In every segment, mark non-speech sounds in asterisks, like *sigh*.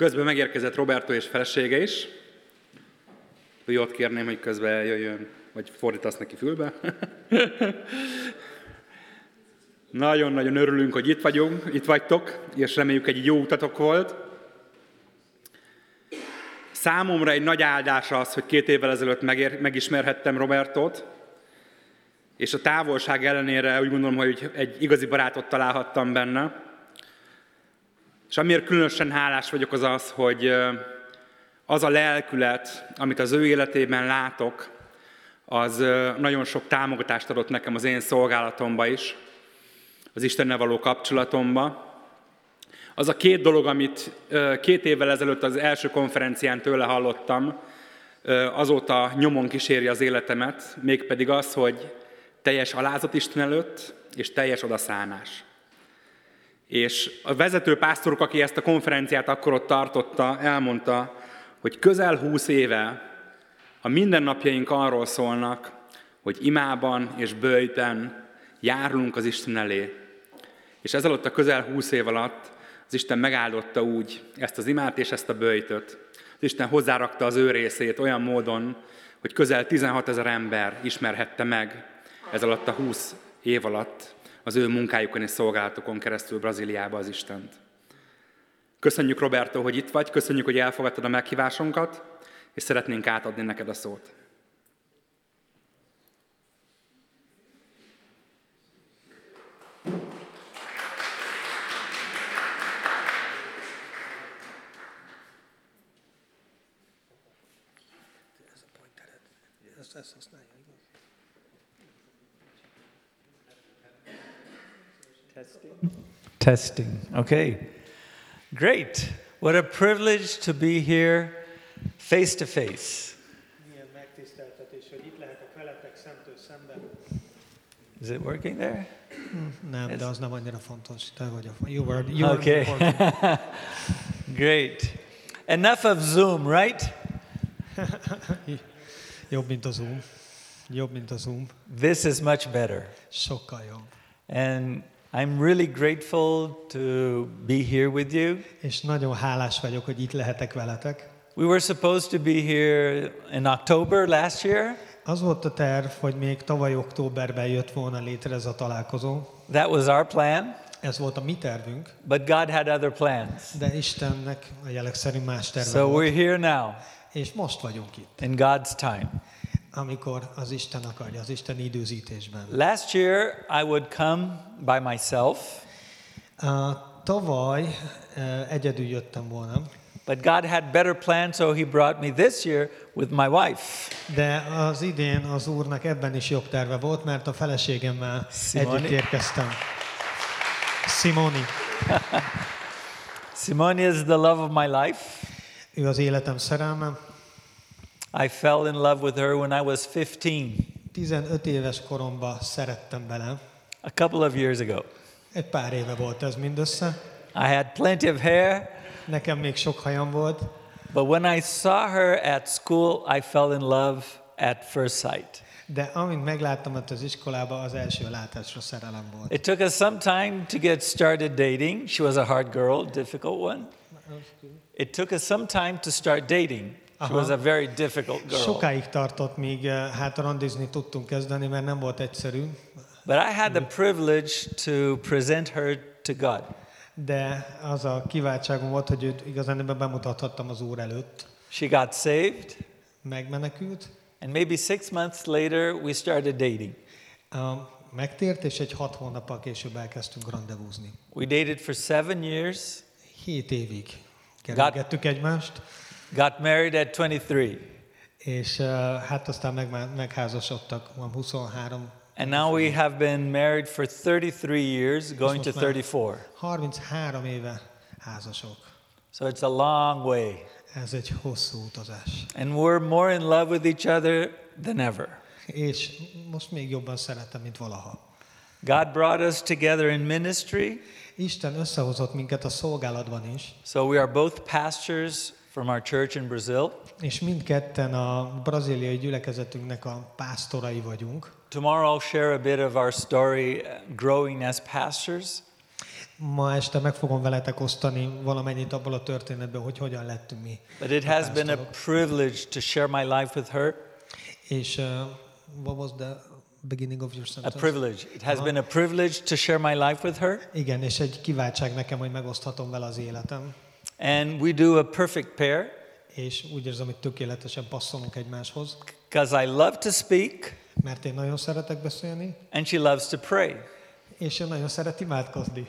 Közben megérkezett Roberto és felesége is. Jót kérném, hogy közben jöjjön, vagy fordítasz neki fülbe. *laughs* Nagyon-nagyon örülünk, hogy itt vagyunk, itt vagytok, és reméljük, egy jó utatok volt. Számomra egy nagy áldás az, hogy két évvel ezelőtt megér, megismerhettem Robertot, és a távolság ellenére úgy gondolom, hogy egy igazi barátot találhattam benne. És amiért különösen hálás vagyok az az, hogy az a lelkület, amit az ő életében látok, az nagyon sok támogatást adott nekem az én szolgálatomba is, az Istennel való kapcsolatomba. Az a két dolog, amit két évvel ezelőtt az első konferencián tőle hallottam, azóta nyomon kíséri az életemet, mégpedig az, hogy teljes alázat Isten előtt, és teljes odaszánás. És a vezető pásztoruk, aki ezt a konferenciát akkor ott tartotta, elmondta, hogy közel húsz éve a mindennapjaink arról szólnak, hogy imában és bőjten járulunk az Isten elé. És ez alatt a közel húsz év alatt az Isten megáldotta úgy ezt az imát és ezt a bőjtöt. Az Isten hozzárakta az ő részét olyan módon, hogy közel 16 ezer ember ismerhette meg ez alatt a 20 év alatt az ő munkájukon és szolgálatokon keresztül Brazíliába az Istent. Köszönjük, Roberto, hogy itt vagy, köszönjük, hogy elfogadtad a meghívásunkat, és szeretnénk átadni neked a szót. Testing. Testing. Okay. Great. What a privilege to be here face to face. Is it working there? Mm-hmm. Nem, de az nem annyira fontos. Te vagy a you were, you were Okay. important. *laughs* Great. Enough of Zoom, right? *laughs* Jobb, mint a Zoom. Jobb, mint a Zoom. This is much better. Sokkal jobb. And I'm really grateful to be here with you. És nagyon hálás vagyok, hogy itt lehetek veletek. We were supposed to be here in October last year. Az volt a terv, hogy még tavaly októberben jött volna létre ez a találkozó. That was our plan, Ez volt a mi tervünk, but God had other plans. de Istennek a jelek szerint más terve So volt. we're here now És most vagyunk itt, in God's time. Amikor az Isten akarja, az Isten időzítésben. Last year, I would come by myself, Uh, tavaly uh, egyedül jöttem volna, but God had better plans, so He brought me this year with my wife. de az idén az Úrnak ebben is jobb terve volt, mert a feleségemmel Simoni. együtt érkeztem. Simoni. *laughs* Simone is the love of my life. Ő az életem szerelme. I fell in love with her when I was 15, 15 éves koromban szerettem bele. a couple of years ago. Egy pár éve volt ez mindössze. I had plenty of hair, Nekem még sok hajam volt, but when I saw her at school, I fell in love at first sight. de amint megláttam ott az iskolába, az első látásra szerelem volt. It took us some time to get started dating. She was a hard girl, difficult one. It took us some time to start dating. She was a very difficult girl. Sokáig tartott, míg eh, hát randizni tudtunk kezdeni, mert nem volt egyszerű, But I had the privilege to present her to God. de az a kiváltságom volt, hogy őt igazán bemutathattam az Úr előtt. She got saved, Megmenekült, and maybe six months later, we started dating. uh, megtért, és egy hat hónappal később elkezdtünk randevúzni. We dated for seven years, Hét évig kerülgettük egymást, got married at 23, és uh, hát aztán meg, megházasodtak, van 23 and now we have been married for 33 years, going to most már 34. 33 éve házasok. So it's a long way. Ez egy hosszú utazás. And we're more in love with each other than ever. És most még jobban szeretem, mint valaha. God brought us together in ministry. Isten összehozott minket a szolgálatban is, So we are both pastors from our church in Brazil. és mindketten a braziliai gyülekezetünknek a pásztorai vagyunk. Tomorrow I'll share a bit of our story uh, growing as pastors. Ma este meg fogom veletek osztani valamennyit abból a történetből, hogy hogyan lettünk mi. But it has been a privilege to share my life with her. És uh, what was the beginning of your A sentence? privilege. It has been a privilege to share my life with her. Igen, és egy kiváltság nekem, hogy megoszthatom vele az életem. And we do a perfect pair És úgy érzem, hogy tökéletesen passzolunk egymáshoz, because I love to speak mert én nagyon szeretek beszélni, and she loves to pray. és ő nagyon szeret imádkozni.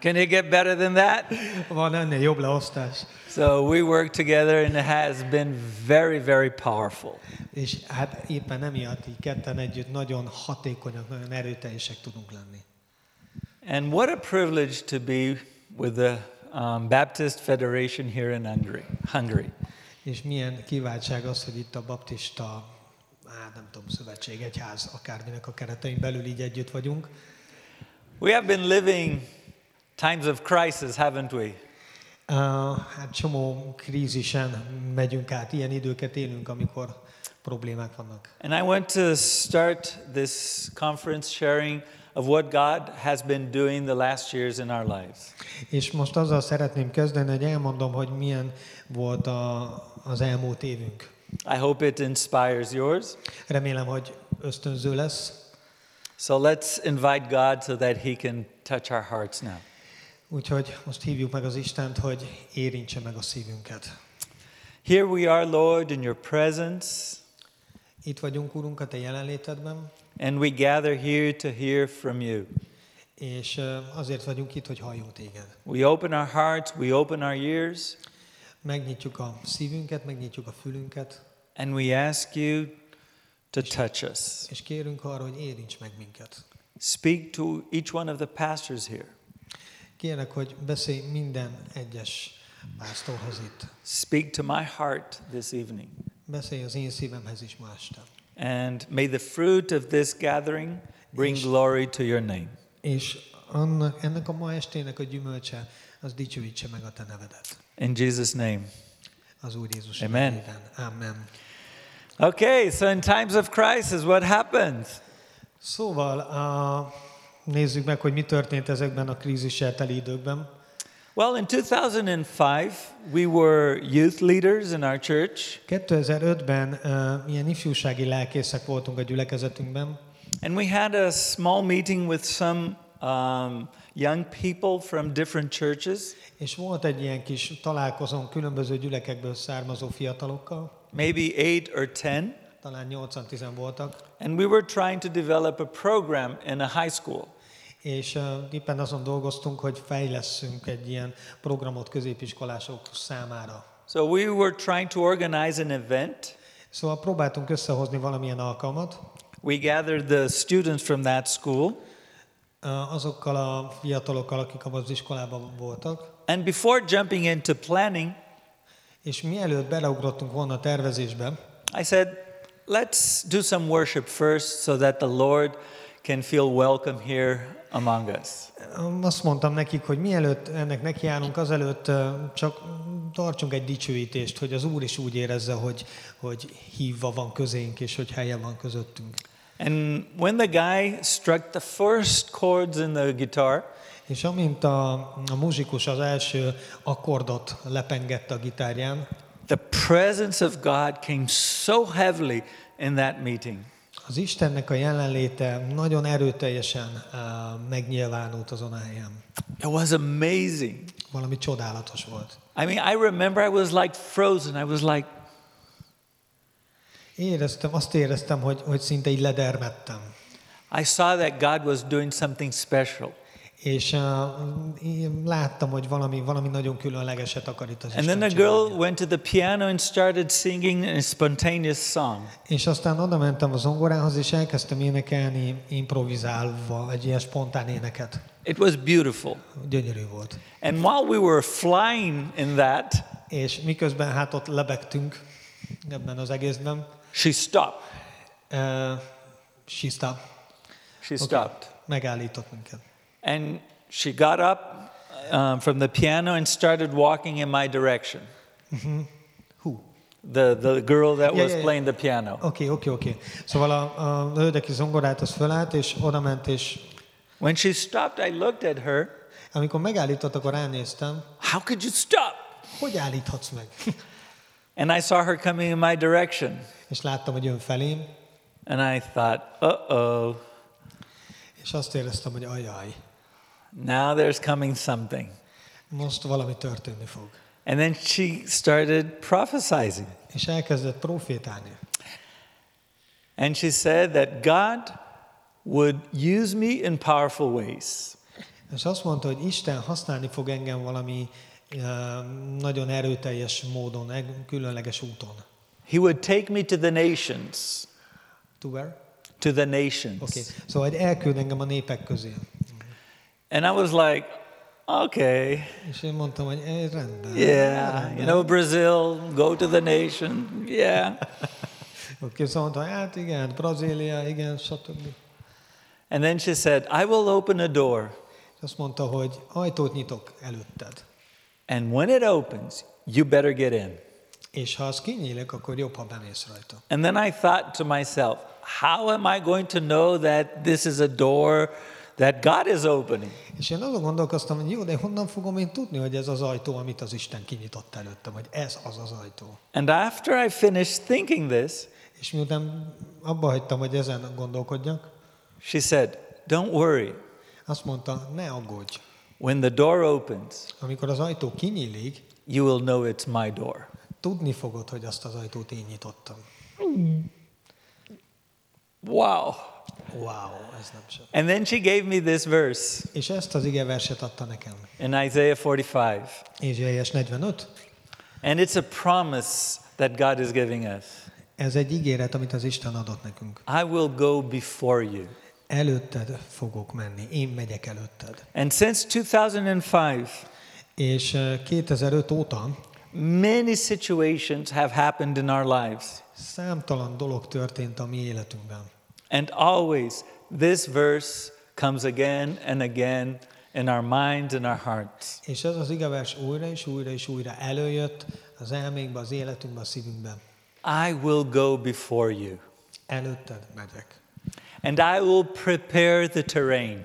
Can it get better than that? Van ennél jobb leosztás. So we work together and it has been very, very powerful. És hát éppen emiatt így ketten együtt nagyon hatékonyak, nagyon erőteljesek tudunk lenni. And what a privilege to be with the um, Baptist Federation here in Hungary. Hungary. És milyen kiváltság az, hogy itt a baptista, á, nem tudom, szövetség, egyház, akárminek a keretein belül így együtt vagyunk. We have been living times of crisis, haven't we? Uh, hát csomó krízisen megyünk át, ilyen időket élünk, amikor problémák vannak. And I want to start this conference sharing of what God has been doing the last years in our lives. És most azzal szeretném kezdeni, hogy elmondom, hogy milyen volt a, az elmúlt évünk. I hope it inspires yours. Remélem, hogy ösztönző lesz. So let's invite God so that He can touch our hearts now. Úgyhogy most hívjuk meg az Istent, hogy érintse meg a szívünket. Here we are, Lord, in your presence, Itt vagyunk, Urunk, a Te jelenlétedben, and we gather here to hear from you. és azért vagyunk itt, hogy halljunk Téged. We open our hearts, we open our ears, Megnyitjuk a szívünket, megnyitjuk a fülünket, and we ask you to touch us. és kérünk arra, hogy érints meg minket. Speak to each one of the pastors here. Kérlek, hogy beszélj minden egyes pásztorhoz itt. Speak to my heart this evening. Beszélj az én szívemhez is ma este. And may the fruit of this gathering bring glory to your name. És annak, ennek a ma estének a gyümölcse, az dicsőítse meg a Te nevedet. In Jesus' name. Az Úr Jézus Amen. nevében. Amen. Okay, so in times of crisis, what happens? Szóval uh, nézzük meg, hogy mi történt ezekben a krízissel teli időkben. Well, in 2005, we were youth leaders in our church, 2005-ben uh, ilyen ifjúsági lelkészek voltunk a gyülekezetünkben, and we had a small meeting with some um, young people from different churches. és volt egy ilyen kis találkozón különböző gyülekekből származó fiatalokkal, maybe eight or ten, talán 8-10 voltak, and we were trying to develop a program in a high school. És éppen azon dolgoztunk, hogy fejlesszünk egy ilyen programot középiskolások számára. So we were trying to organize an event. Szóval próbáltunk összehozni valamilyen alkalmat We gathered the students from that school, azokkal a fiatalokkal, akik az iskolában voltak, and before jumping into planning, és mielőtt beleugrottunk volna a tervezésbe, I said, let's do some worship first so that the Lord can feel welcome here among us. Azt mondtam nekik, hogy mielőtt ennek nekiállunk, azelőtt csak tartsunk egy dicsőítést, hogy az Úr is úgy érezze, hogy, hogy hívva van közénk, és hogy helye van közöttünk. And when the guy struck the first chords in the guitar, És amint a, a muzsikus az első akkordot lepengette a gitárján, the presence of God came so heavily in that meeting. Az Istennek a jelenléte nagyon erőteljesen uh, megnyilvánult azon a helyen. It was amazing. Valami csodálatos volt. I mean, I remember I was like frozen. I was like, Éreztem, azt éreztem, hogy, hogy szinte így ledermettem. I saw that God was doing something special. És uh, láttam, hogy valami, valami nagyon különlegeset akar itt az And then the girl went to the piano and started singing a spontaneous song. És aztán oda mentem a zongorához, és elkezdtem énekelni improvizálva egy ilyen spontán éneket. It was beautiful. Gyönyörű volt. And while we were flying in that, És miközben hát ott lebegtünk ebben az egészben, she stopped. uh, she stopped, She stopped. megállított minket. And she got up um, from the piano and started walking in my direction. Hú. The, the girl that Yeah, was yeah, yeah. playing the piano. Oké, oké, oké. Szóval a, a hölgy, aki zongorált, az fölállt, és oda ment, és When she stopped, I looked at her. Amikor megállított, akkor ránéztem, How could you stop? hogy állíthatsz meg? *laughs* And I saw her coming in my direction. És láttam, hogy jön felém, And I thought, uh oh, és azt éreztem, hogy ajaj, now there's coming something. most valami történni fog. And then she started prophesizing. És elkezdett profétálni. And she said that God would use me in powerful ways. És azt mondta, hogy Isten használni fog engem valami uh, nagyon erőteljes módon, eg- különleges úton. He would take me to the nations, To where? to the nations. Okay. Szóval, elküld engem a népek közé. And I was like, okay, És én mondtam, hogy eh, rendben. yeah, you know, Brazil, go to the nation, yeah. Oké, szóval mondta, hát igen, Brazília, igen, stb. And then she said, I will open a door, És azt mondta, hogy ajtót nyitok előtted. and when it opens, you better get in. És ha az kinyílik, akkor jobb, ha bemész rajta. And then I thought to myself, how am I going to know that this is a door that God is opening? És én azon gondolkoztam, hogy jó, de honnan fogom én tudni, hogy ez az ajtó, amit az Isten kinyitott előttem, hogy ez az az ajtó. And after I finished thinking this, És miután abba hagytam, hogy ezen gondolkodjak, she said, Don't worry. azt mondta, ne aggódj. When the door opens, Amikor az ajtó kinyílik, you will know it's my door. tudni fogod, hogy azt az ajtót én nyitottam. Wow. Wow, ez nem sem. And then she gave me this verse És ezt az ige verset adta nekem. in Isaiah 45. Ézsaiás 45. And it's a promise that God is giving us. Ez egy ígéret, amit az Isten adott nekünk. I will go before you. Előtted fogok menni, én megyek előtted. And since 2005, És eh, 2005 óta many situations have happened in our lives. számtalan dolog történt a mi életünkben. And always this verse comes again and again in our minds and our hearts. És ez az igavers újra és újra és újra előjött az elménkbe, az életünkbe, a szívünkben. I will go before you, Előtted megyek. and I will prepare the terrain.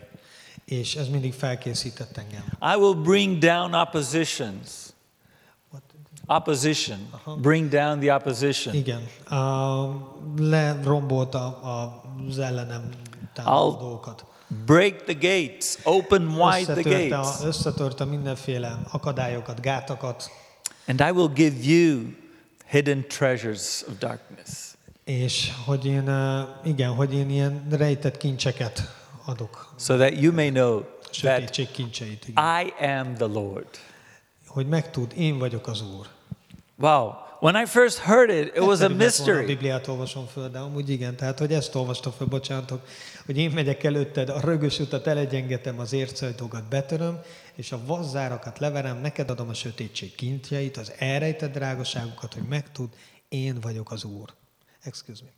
És ez mindig felkészített engem. I will bring down oppositions. Opposition. Bring down the opposition. Igen. Uh, lerombolta az ellenem támadó dolgokat. Break the gates. Open wide the gates. összetörte mindenféle akadályokat, gátakat, And I will give you hidden treasures of darkness. és hogy én, igen, hogy én ilyen rejtett kincseket adok. So that you may know that. I am the Lord. Hogy megtud, én vagyok az Úr. Wow. When I first heard it, it was a volna, A mystery. Bibliát olvasom föl, de amúgy igen, tehát hogy ezt olvastam föl, bocsánatok, hogy én megyek előtted, a rögös utat elegyengetem, az ércajtókat betöröm, és a vazzárakat leverem, neked adom a sötétség kintjeit, az elrejtett drágaságukat, hogy megtud, én vagyok az Úr. Excuse me.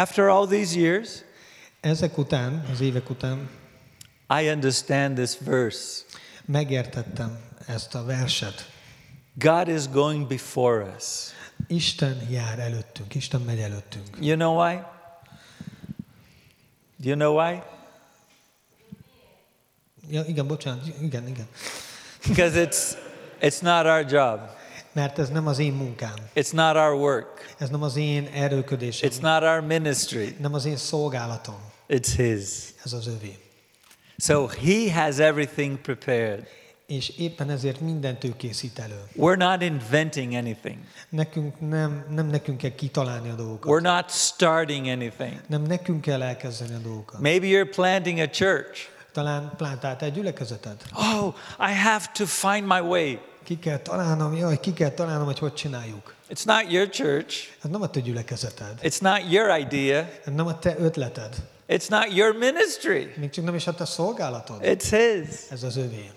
After all these years, Ezek után, az évek után I understand this verse. megértettem ezt a verset. God is going before us. Isten jár előttünk, Isten megy előttünk. You know why? Do you know why? Ja, igen, bocsánat, igen, igen. Because it's it's not our job. Mert ez nem az én munkám, It's not our work. ez nem az én erőködésem, It's not our ministry. nem az én szolgálatom, It's his. ez az övé. So he has everything prepared. És éppen ezért mindent ő készít elő. We're not inventing anything. Nekünk nem, nem nekünk kell kitalálni a dolgokat. We're not starting anything. Nem nekünk kell elkezdeni a dolgokat. Maybe you're planting a church. Talán plántált egy gyülekezeted. Oh, I have to find my way. Ki kell találnom, jaj, ki kell találnom, hogy hogy csináljuk. It's not your church. Ez nem a te gyülekezeted. It's not your idea. Ez nem a te ötleted. It's not your ministry. Még nem is a te szolgálatod. It's his. Ez az övé.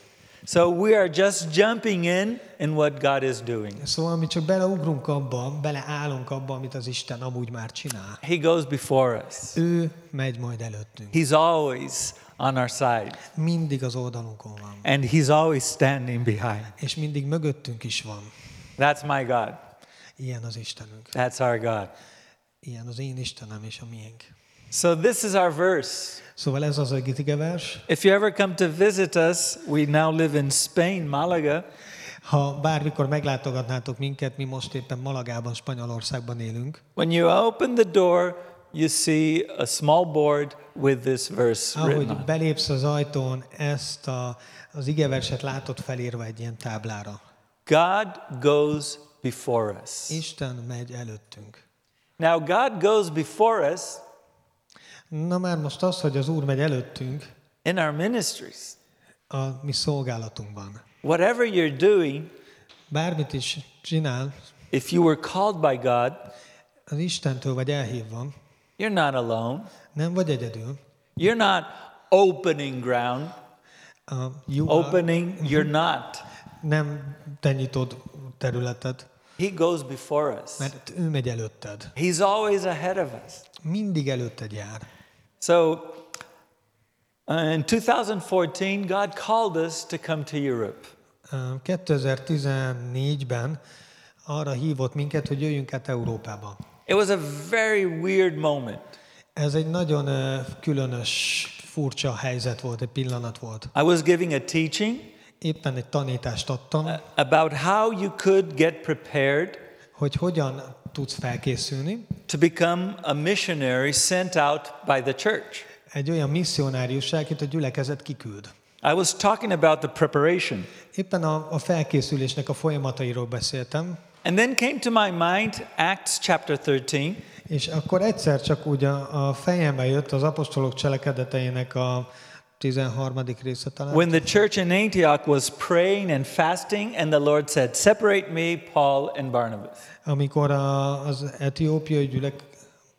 So we are just jumping in in what God is doing. Szóval mi csak beleugrunk abba, beleállunk abba, amit az Isten amúgy már csinál. He goes before us. Ő megy majd előttünk. He's always on our side. Mindig az oldalunkon van. And he's always standing behind. És mindig mögöttünk is van. That's my God. Ilyen az Istenünk. That's our God. Ilyen az én Istenem és a miénk. So this is our verse. Szóval ez az a vers. If you ever come to visit us, we now live in Spain, Malaga. Ha bármikor meglátogatnátok minket, mi most éppen Malagában, Spanyolországban élünk. When you open the door, you see a small board with this verse written Ahogy on. belépsz az ajtón, ezt a, az igeverset látod felírva egy ilyen táblára. God goes before us. Isten megy előttünk. Now, God goes before us Na már most az, hogy az Úr megy előttünk in our ministries. a mi szolgálatunkban. Whatever you're doing, Bármit is csinál, if you were called by God, az Istentől vagy elhívva, you're not alone. nem vagy egyedül. You're not opening ground. A you are- Opening, you're not. nem te nyitod területed, He goes before us. mert ő megy előtted. He's always ahead of us. Mindig előtted jár. So, uh, in 2014, God called us to come to Europe. Ö, 2014-ben arra hívott minket, hogy jöjjünk át Európába. It was a very weird moment. Ez egy nagyon ö, különös, furcsa helyzet volt, egy pillanat volt. I was giving a teaching Éppen egy tanítást adtam, about how you could get prepared hogy hogyan tudsz felkészülni to become a missionary sent out by the church. egy olyan misszionárius, akit a gyülekezet kiküld. I was talking about the preparation. Éppen a, a felkészülésnek a folyamatairól beszéltem, And then came to my mind Acts chapter 13, és akkor egyszer csak úgy a, a fejembe jött az apostolok cselekedeteinek a 13. része talán. When the church in Antioch was praying and fasting, and the Lord said, Separate me, Paul and Barnabas. amikor a, az etiópiai gyülek,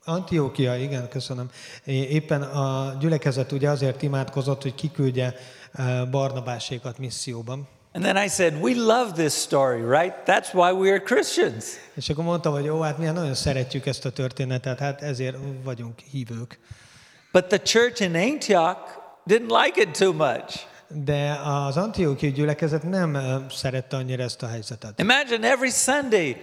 Antiókia, igen, köszönöm. Éppen a gyülekezet ugye azért imádkozott, hogy kiküldje eh, Barnabásékat misszióban. And then I said, We love this story, right? That's why we are Christians. És akkor mondtam, hogy jó, hát mi nagyon szeretjük ezt a történetet, hát ezért vagyunk hívők. But the church in Antioch didn't like it too much. De az Antiókiai gyülekezet nem szerette annyira ezt a helyzetet. Imagine every Sunday,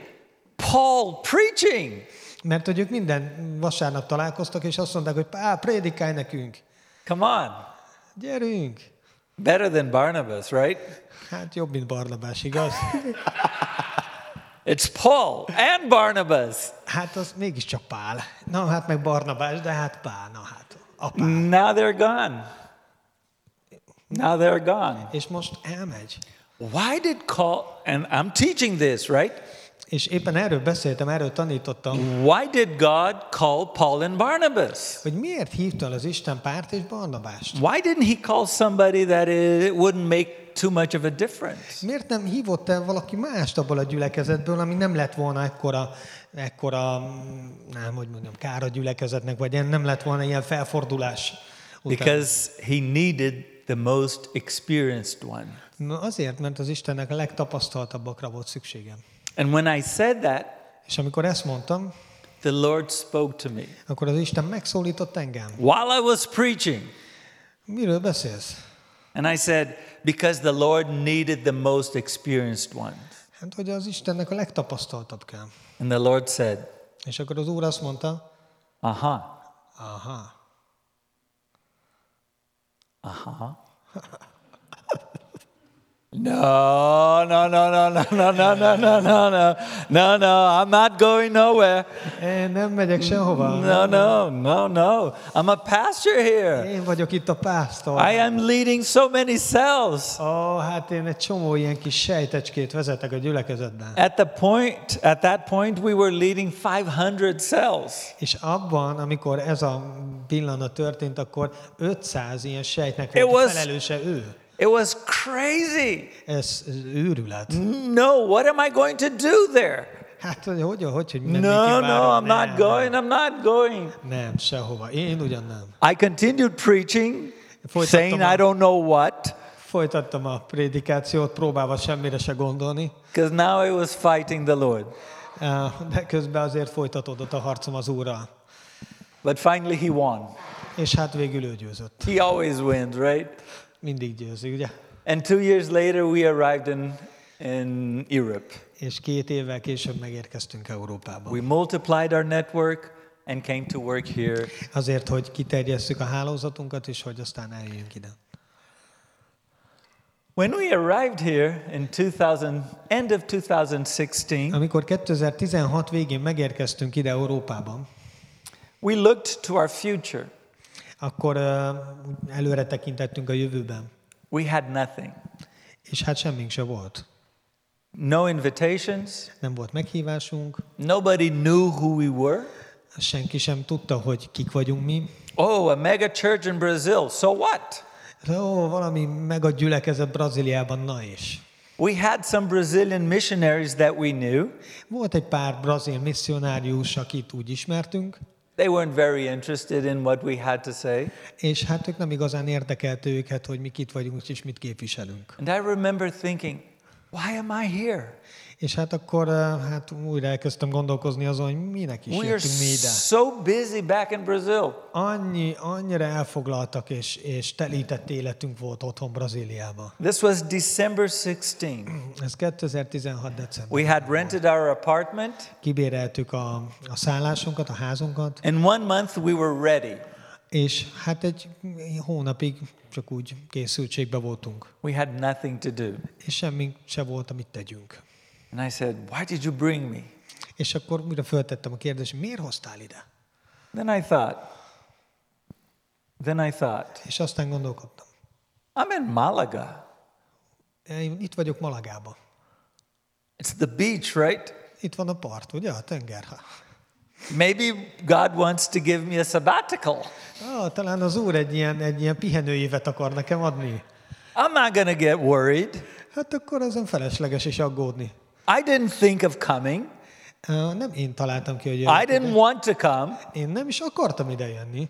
Paul preaching. Mert hogy ők minden vasárnap találkoztak, és azt mondták, hogy Pál, prédikálj nekünk. Come on. Gyerünk! Better than Barnabas, right? Hát jobb, mint Barnabás, igaz? It's Paul and Barnabas. Hát az mégiscsak Pál. Na, hát meg Barnabás, de hát Pál, na hát. A Pál. Now they're gone. Now they're gone. És most elmegy. Why did call and I'm teaching this, right? És éppen erről beszéltem, erről tanítottam, Why did God call Paul and Barnabas? hogy miért hívta az Isten Párt és Barnabást. Why didn't he call somebody that it wouldn't make too much of a difference? Miért nem hívott el valaki mást abból a gyülekezetből, ami nem lett volna ekkora, ekkora nem, hogy mondjam, kár a gyülekezetnek, vagy nem lett volna ilyen felfordulás. Után. Because he needed the most experienced one. Na, Azért, mert az Istennek a legtapasztaltabbakra volt szükségem. And when I said that, És amikor ezt mondtam, the Lord spoke to me akkor az Isten megszólított engem. while I was preaching. Miről beszélsz? And I said, because the Lord needed the most experienced ones. Hát, hogy az Istennek a legtapasztaltabb kell. And the Lord said, És akkor az Úr azt mondta, aha, aha, Uh-huh. aha. *laughs* No, no, no, no, no, no, no, no, no, no, no, no, no, I'm not going nowhere. én nem megyek sehova. No, no, no, no. I'm a pastor here. Én vagyok itt a pásztor. I am leading so many cells. Ó, oh, hát én egy csomó ilyen kis sejtecskét vezetek a gyülekezetben. At the point, at that point, we were leading 500 cells. És abban, amikor ez a pillanat történt, akkor 500 ilyen sejtnek volt felelőse ő. It was crazy. Ez ez őrület. No, what am I going to do there? Hát, hogy hogy, hogy, hogy mennék No, no? I'm not going. I'm not going. Nem, sehova. Én ugyan nem. I continued preaching, Folytattam saying a- I don't know what, Folytattam a prédikációt, próbálva semmire se gondolni, because now I was fighting the Lord. eh, de közben azért folytatódott a harcom az Úrral. But finally, he won. És hát végül ő győzött. He always wins, right? Mindig győzi, ugye? And two years later, we arrived in, in Europe. És két évvel később megérkeztünk Európába. We multiplied our network. and came to work here. Azért, hogy kiterjesszük a hálózatunkat, és hogy aztán eljöjjünk ide. When we arrived here in 2000, end of 2016, Amikor 2016 végén megérkeztünk ide Európában, we looked to our future. Akkor előre tekintettünk a jövőben. We had nothing. És hát semmink se volt. No invitations. Nem volt meghívásunk, Nobody knew who we were. senki sem tudta, hogy kik vagyunk mi. Oh, a mega church in Brazil. So what? Ó, valami meg a gyülekezet Brazíliában, na és. We had some Brazilian missionaries that we knew. Volt egy pár brazil misszionárius, akit úgy ismertünk, They weren't very interested in what we had to say. és hát ők nem igazán érdekelte őket, hogy mi kit vagyunk és mit képviselünk. And I remember thinking, why am I here? És hát akkor ö, hát újra elkezdtem gondolkozni azon, hogy minek is We jöttünk mi ide. so busy back in Brazil. Annyi, annyira elfoglaltak és, és telített életünk volt otthon Brazíliában. This was December 16. *clears throat* Ez 2016. december. We had rented our apartment. Kibéreltük a, a szállásunkat, a házunkat, In one month, we were ready. és hát egy hónapig csak úgy készültségbe voltunk. We had nothing to do. És semmi se volt, amit tegyünk. And I said, Why did you bring me? És akkor újra föltettem a kérdést, miért hoztál ide? Then I thought, then I thought, És aztán gondolkodtam. I'm in Malaga. Én itt vagyok Malagában. It's the beach, right? Itt van a part, ugye? A tenger. Maybe God wants to give me a sabbatical. Ah, talán az úr egy ilyen, egy ilyen pihenőévet akar nekem adni. I'm not to get worried. Hát akkor azon felesleges is aggódni. I didn't think of coming. Ah, Nem én találtam ki, hogy I didn't ide. want to come. Én nem is akartam ide jönni.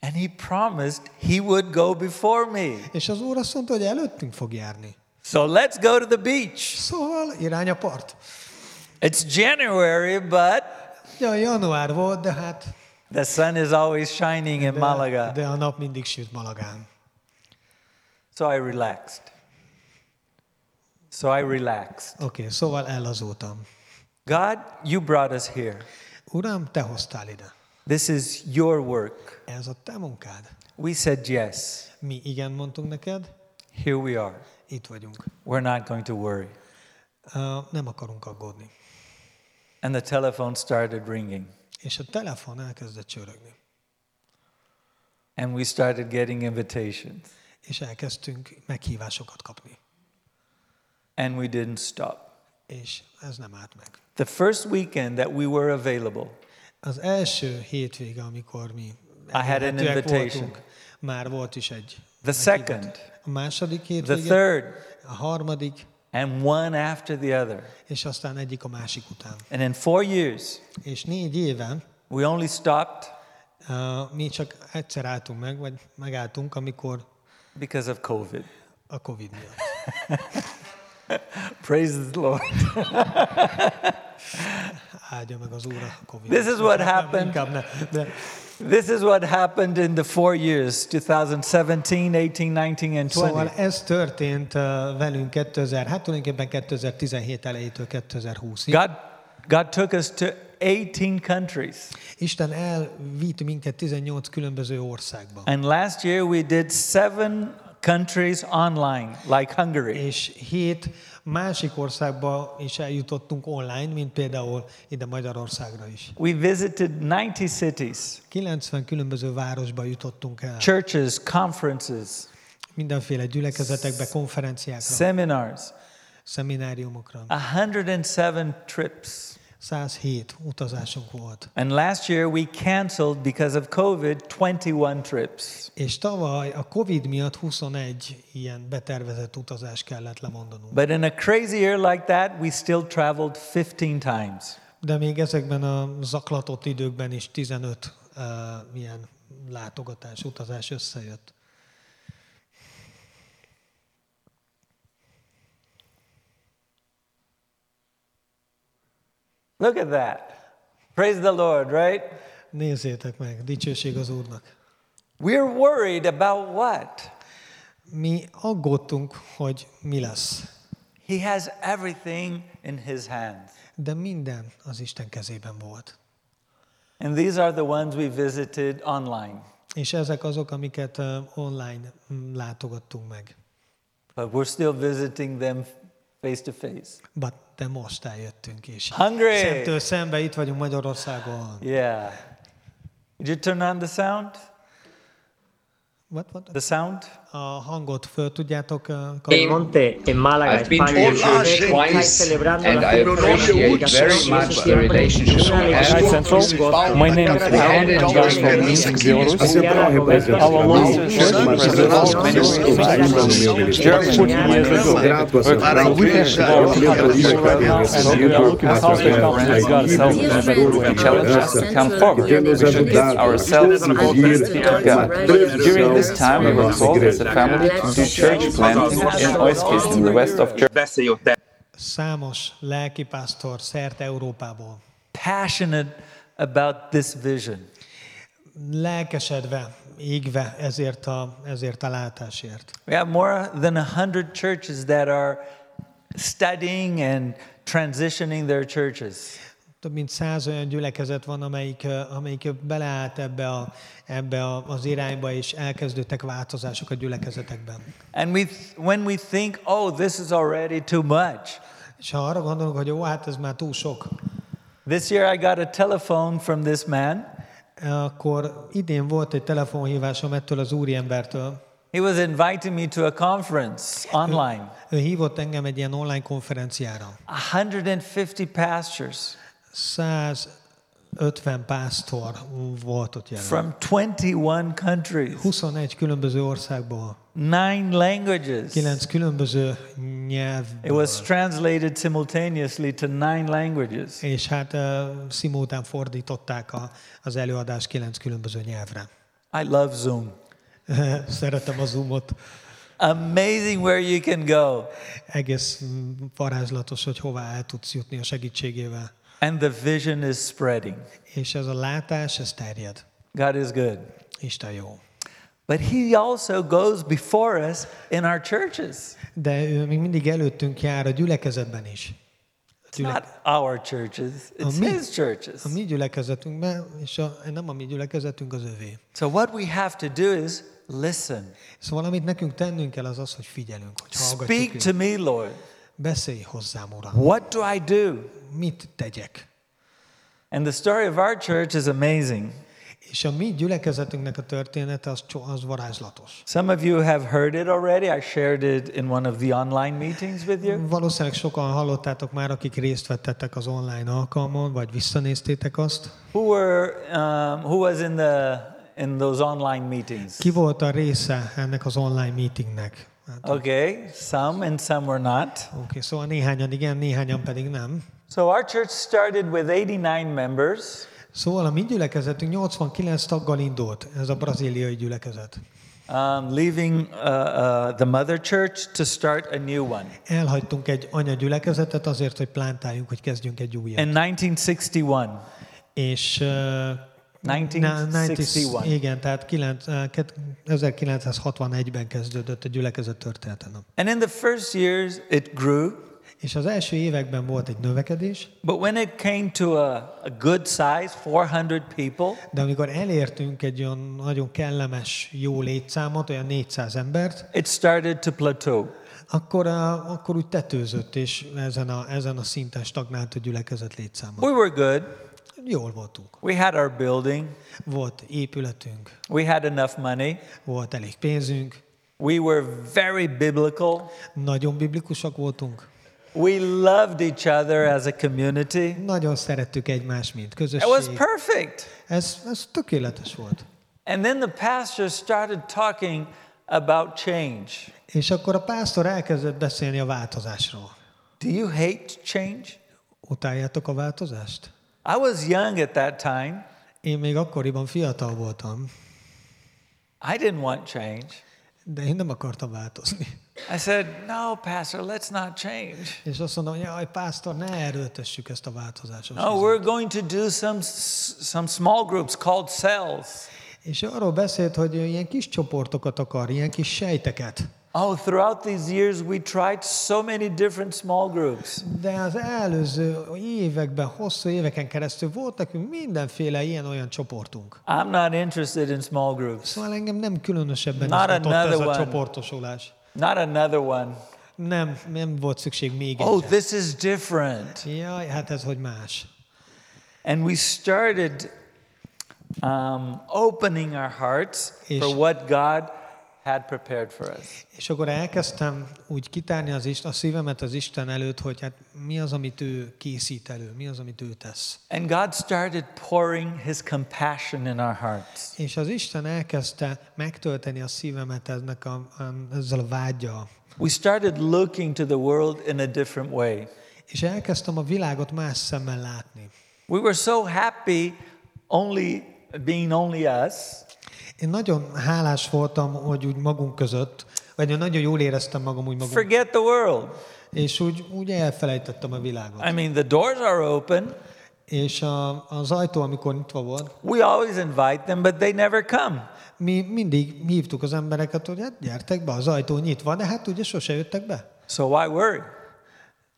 And he promised he would go before me. És az úr azt mondta, hogy előttünk fog járni. So let's go to the beach. Szóval irány a part. It's January, but Ja, január volt, de hát the sun is always shining in de, Malaga. de a nap mindig süt Malagán. So I relaxed. So I relaxed. Oké, okay, szóval ellazultam. God, you brought us here. Uram, te hoztál ide. This is your work. Ez a te munkád. We said yes. Mi igen mondtunk neked, Here we are. itt vagyunk. We're not going to worry. Uh, nem akarunk aggódni. And the telephone started ringing. És a telefon elkezdett csörögni. And we started getting invitations. És elkezdtünk meghívásokat kapni. And we didn't stop. És ez nem állt meg. The first weekend that we were available, Az első hétvége, amikor mi I had an invitation. voltunk, már volt is egy The second, A második the hétvége, third, a harmadik, and one after the other. és aztán egyik a másik után. And in four years, És négy éve we only stopped uh, mi csak egyszer álltunk meg, vagy megálltunk, amikor because of COVID. a Covid miatt. *laughs* *laughs* Praise the Lord. *laughs* Áldja meg az Úr a Covid. This is what happened. This is what happened in the four years 2017, 18, 19, and 20. szóval ez történt uh, velünk 2000, hát tulajdonképpen 2017 elejétől 2020-ig. God, God took us to 18 countries. Isten elvitt minket 18 különböző országba. And last year we did seven countries online, like Hungary. És hét másik országba is eljutottunk online, mint például ide Magyarországra is. We visited 90 cities, 90 különböző városba jutottunk el. churches, conferences, Mindenféle gyülekezetekbe, konferenciákra, seminars, szemináriumokra. 107 trips. 107 utazásunk volt. And last year we canceled because of COVID 21 trips. És tavaly a Covid miatt 21 ilyen betervezett utazás kellett lemondanunk. But in a crazy year like that, we still traveled 15 times. De még ezekben a zaklatott időkben is 15 uh, ilyen látogatás, utazás összejött. Look at that. Praise the Lord, right? Nézzétek meg, dicsőség az Úrnak. We're worried about what? Mi aggódtunk, hogy mi lesz. He has everything in his hands. De minden az Isten kezében volt. And these are the ones we visited online. És ezek azok, amiket online látogattunk meg. But we're still visiting them face to face. But, de most eljöttünk is. Hungry! Szemtől szembe itt vagyunk Magyarországon. Yeah. Would you turn on the sound? What, what? The sound? A hangot föl tudjátok ö, El kapcsolni? Monte en Málaga, I've been to España. your church Estáis twice, celebrando and la I cumbre appreciate económica very social much the siempre relationship we una have. alegría Central. y gozo. My name is Leon. I'm guys from Minsk, Belarus. Our Lord's Church presents many sites. Just 14 years ago, we're we have about 100 people right now, and we are looking how the company God salvation and challenge us to come forward. We should get ourselves involved to God. During this time, we were called as a family to do church planting in Oiskis in the west of Germany. Számos lelkipásztor szerte Európából Passionate about this vision. lelkesedve, égve ezért a, ezért a látásért. We have more than 100 churches that are studying and transitioning their churches. Több mint száz olyan gyülekezet van, amelyik, amelyik beleállt ebbe, a, ebbe a, az irányba, és elkezdődtek változások a gyülekezetekben. And we, when we think, oh, this is already too much, És ha arra gondolunk, hogy jó, hát ez már túl sok, this year I got a telephone from this man. akkor idén volt egy telefonhívásom ettől az úriembertől. He was inviting me to a conference online. Ő hívott engem egy ilyen online konferenciára. 150 pastors 150 pásztor volt ott jelen. from 21 countries, 21 különböző országból, nine languages. 9 különböző nyelv. It was translated simultaneously to nine languages. És hát uh, szimultán fordították a, az előadást 9 különböző nyelvre. I love Zoom. *laughs* Szeretem a Zoomot. Amazing where you can go. Egész mm, varázslatos, hogy hová el tudsz jutni a segítségével. And the vision is spreading. És ez a látás, ez terjed. God is good. Isten jó. But He also goes before us in our churches. De ő még mindig előttünk jár a gyülekezetben is. It's not our churches, it's mi- His churches. A mi gyülekezetünkben, és a, nem a mi gyülekezetünk az övé. So what we have to do is listen. Szóval amit nekünk tennünk kell, az az, hogy figyelünk, hogy hallgatjuk Speak őt. to me, Lord. Beszélj hozzám, Uram. What do I do? Mit tegyek? And the story of our church is amazing. És a mi gyülekezetünknek a története az, az varázslatos. Some of you have heard it already. I shared it in one of the online meetings with you. Valószínűleg sokan hallottátok már, akik részt vettetek az online alkalmon, vagy visszanéztétek azt. Who were um, who was in the in those online meetings? Ki volt a része ennek az online meetingnek? Hát, Okay, some and some were not. Okay, szóval néhányan igen, néhányan pedig nem. So our church started with 89 members. Szóval a mi gyülekezetünk 89 taggal indult, ez a braziliai gyülekezet. Um, leaving uh, uh, the mother church to start a new one. Elhagytunk egy anyagyülekezetet azért, hogy plántáljunk, hogy kezdjünk egy újat. In 1961. És uh, 1961. igen, tehát 9, uh, ket- 1961-ben kezdődött a gyülekezet történetem. And in the first years, it grew. És az első években volt egy növekedés, But when it came to a, a good size, 400 people, de amikor elértünk egy olyan nagyon kellemes, jó létszámot, olyan 400 embert, it started to plateau. akkor, uh, akkor úgy tetőzött, és ezen a, ezen a szinten stagnált a gyülekezet létszáma. We were good. Jól voltunk. We had our building. Volt épületünk, We had enough money. volt elég pénzünk, We were very biblical. nagyon biblikusak voltunk, We loved each other as a community. nagyon szerettük egymást, mint It was közösség. perfect. Ez, ez tökéletes volt. And then the pastor started talking about change. És akkor a pásztor elkezdett beszélni a változásról. Do you hate change? Utáljátok a változást? I was young at that time. Én még akkoriban fiatal voltam, I didn't want change. de én nem akartam változni. I said, No, Pastor, let's not change. És azt mondom, hogy jaj, pásztor, ne erőltessük ezt a változásos. No, izét." we're going to do some, some small groups called cells. És arról beszélt, hogy ilyen kis csoportokat akar, ilyen kis sejteket. Oh, throughout these years, we tried so many different small groups. De az előző években, hosszú éveken keresztül volt nekünk mindenféle ilyen-olyan csoportunk. I'm not interested in small groups. Szóval engem nem különösebben Not izgatott ez a one. csoportosulás. Not another one. Nem, nem volt szükség még Oh, egyre. this is different. Jaj, hát ez hogy más. And we started um, opening our hearts for what God had prepared for us. És akkor elkezdtem úgy kitárni az Isten, a szívemet az Isten előtt, hogy hát mi az, amit ő készít elő, mi az, amit ő tesz. And God started pouring his compassion in our hearts. És az Isten elkezdte megtölteni a szívemet ennek a, ezzel a vágyjal. We started looking to the world in a different way. És elkezdtem a világot más szemmel látni. We were so happy only being only us Én nagyon hálás voltam, hogy úgy magunk között, vagy nagyon jól éreztem magam úgy magunk, forget the world. és úgy, úgy elfelejtettem a világot. I mean, the doors are open. És a, az ajtó, amikor nyitva volt, We always invite them, but they never come. mi mindig hívtuk az embereket, hogy hát gyertek be, az ajtó nyitva, de hát ugye sose jöttek be. So why worry?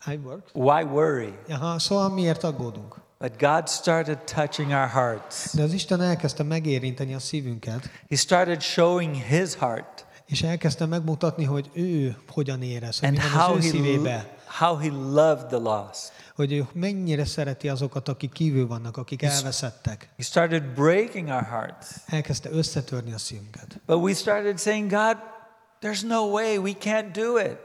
I work. Why worry? Aha, szóval miért aggódunk? But God started touching our hearts. De az Isten elkezdte megérinteni a szívünket, He started showing his heart és elkezdte megmutatni, hogy ő hogyan érez, hogy and mi van az how ő he, szívébe, how he loved the lost. hogy ő mennyire szereti azokat, akik kívül vannak, akik elveszettek. He started breaking our hearts. Elkezdte összetörni a szívünket. But we started saying, God, there's no way, we can't do it.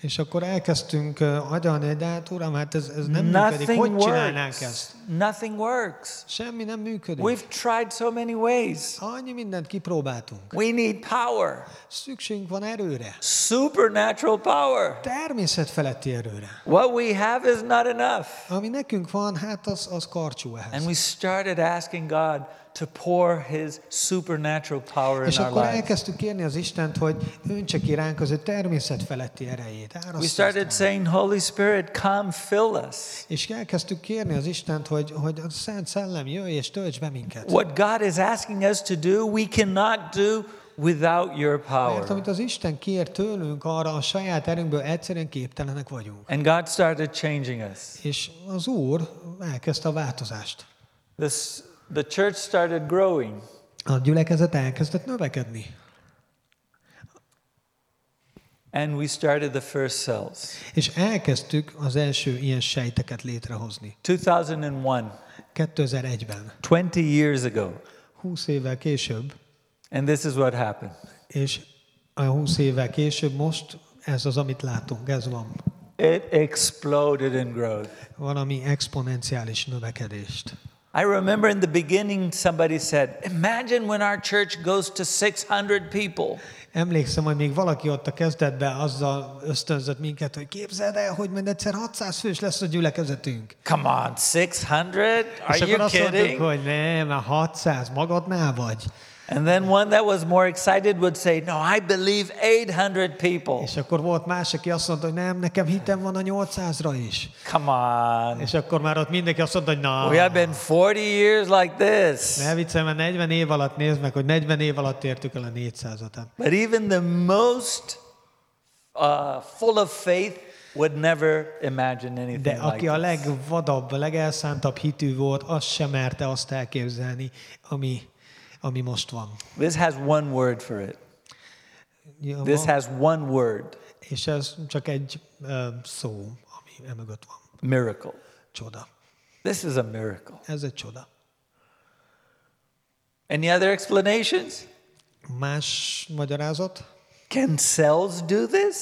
És akkor elkezdtünk agyalni, de hát uram, hát ez, ez nem működik. Nothing Hogy csinálnánk works. ezt? Nothing works. Semmi nem működik. We've tried so many ways. Annyi mindent kipróbáltunk. We need power, Szükségünk van erőre. supernatural power. Természet feletti erőre. What we have is not enough. Ami nekünk van, hát az, az karcsú ehhez. And we started asking God to pour his supernatural power És in our akkor lives. elkezdtük kérni az Istent, hogy öntse ki ránk az ő természet feletti erejét. We started saying, Holy Spirit, come fill us. És elkezdtük kérni az Istent, hogy, hogy a Szent Szellem jöjj és tölts be minket. What God is asking us to do, we cannot do without your Mert power. amit az Isten kér tőlünk, arra a saját erőnkből egyszerűen képtelenek vagyunk. And God started changing us. És az Úr elkezdte a változást. This, the church started growing. A gyülekezet elkezdett növekedni. And we started the first cells. És elkezdtük az első ilyen sejteket létrehozni. 2001, 2001-ben, 20 years ago. 20 évvel később, And this is what happened. és a 20 évvel később most ez az, amit látunk, ez van. It exploded in growth. Valami exponenciális növekedést. I remember in the beginning somebody said, Imagine when our church goes to 600 people. Emlékszem, hogy még valaki ott a kezdetben azzal ösztönzött minket, hogy képzeld el, hogy majd egyszer 600 fős lesz a gyülekezetünk. Come on, 600? Are És akkor you azt mondtuk, kidding? hogy nem, már 600, magadnál vagy. And then one that was more excited would say, No, I believe 800 people. És akkor volt más, aki azt mondta, hogy nem, nekem hitem van a 800-ra is. Come on. És akkor már ott mindenki azt mondta, hogy na, We have been 40 years like this. ne viccem, mert 40 év alatt nézd meg, hogy 40 év alatt értük el a 400-at. But even the most uh, full of faith would never imagine anything De like aki a this. legvadabb, a legelszántabb hitű volt, az sem merte azt elképzelni, ami, ami most van. This has one word for it. This has one word. És ez csak egy ö, szó, ami emögött van. Miracle. Csoda. This is a miracle. Ez egy csoda. Any other explanations? Más magyarázat? Can cells do this?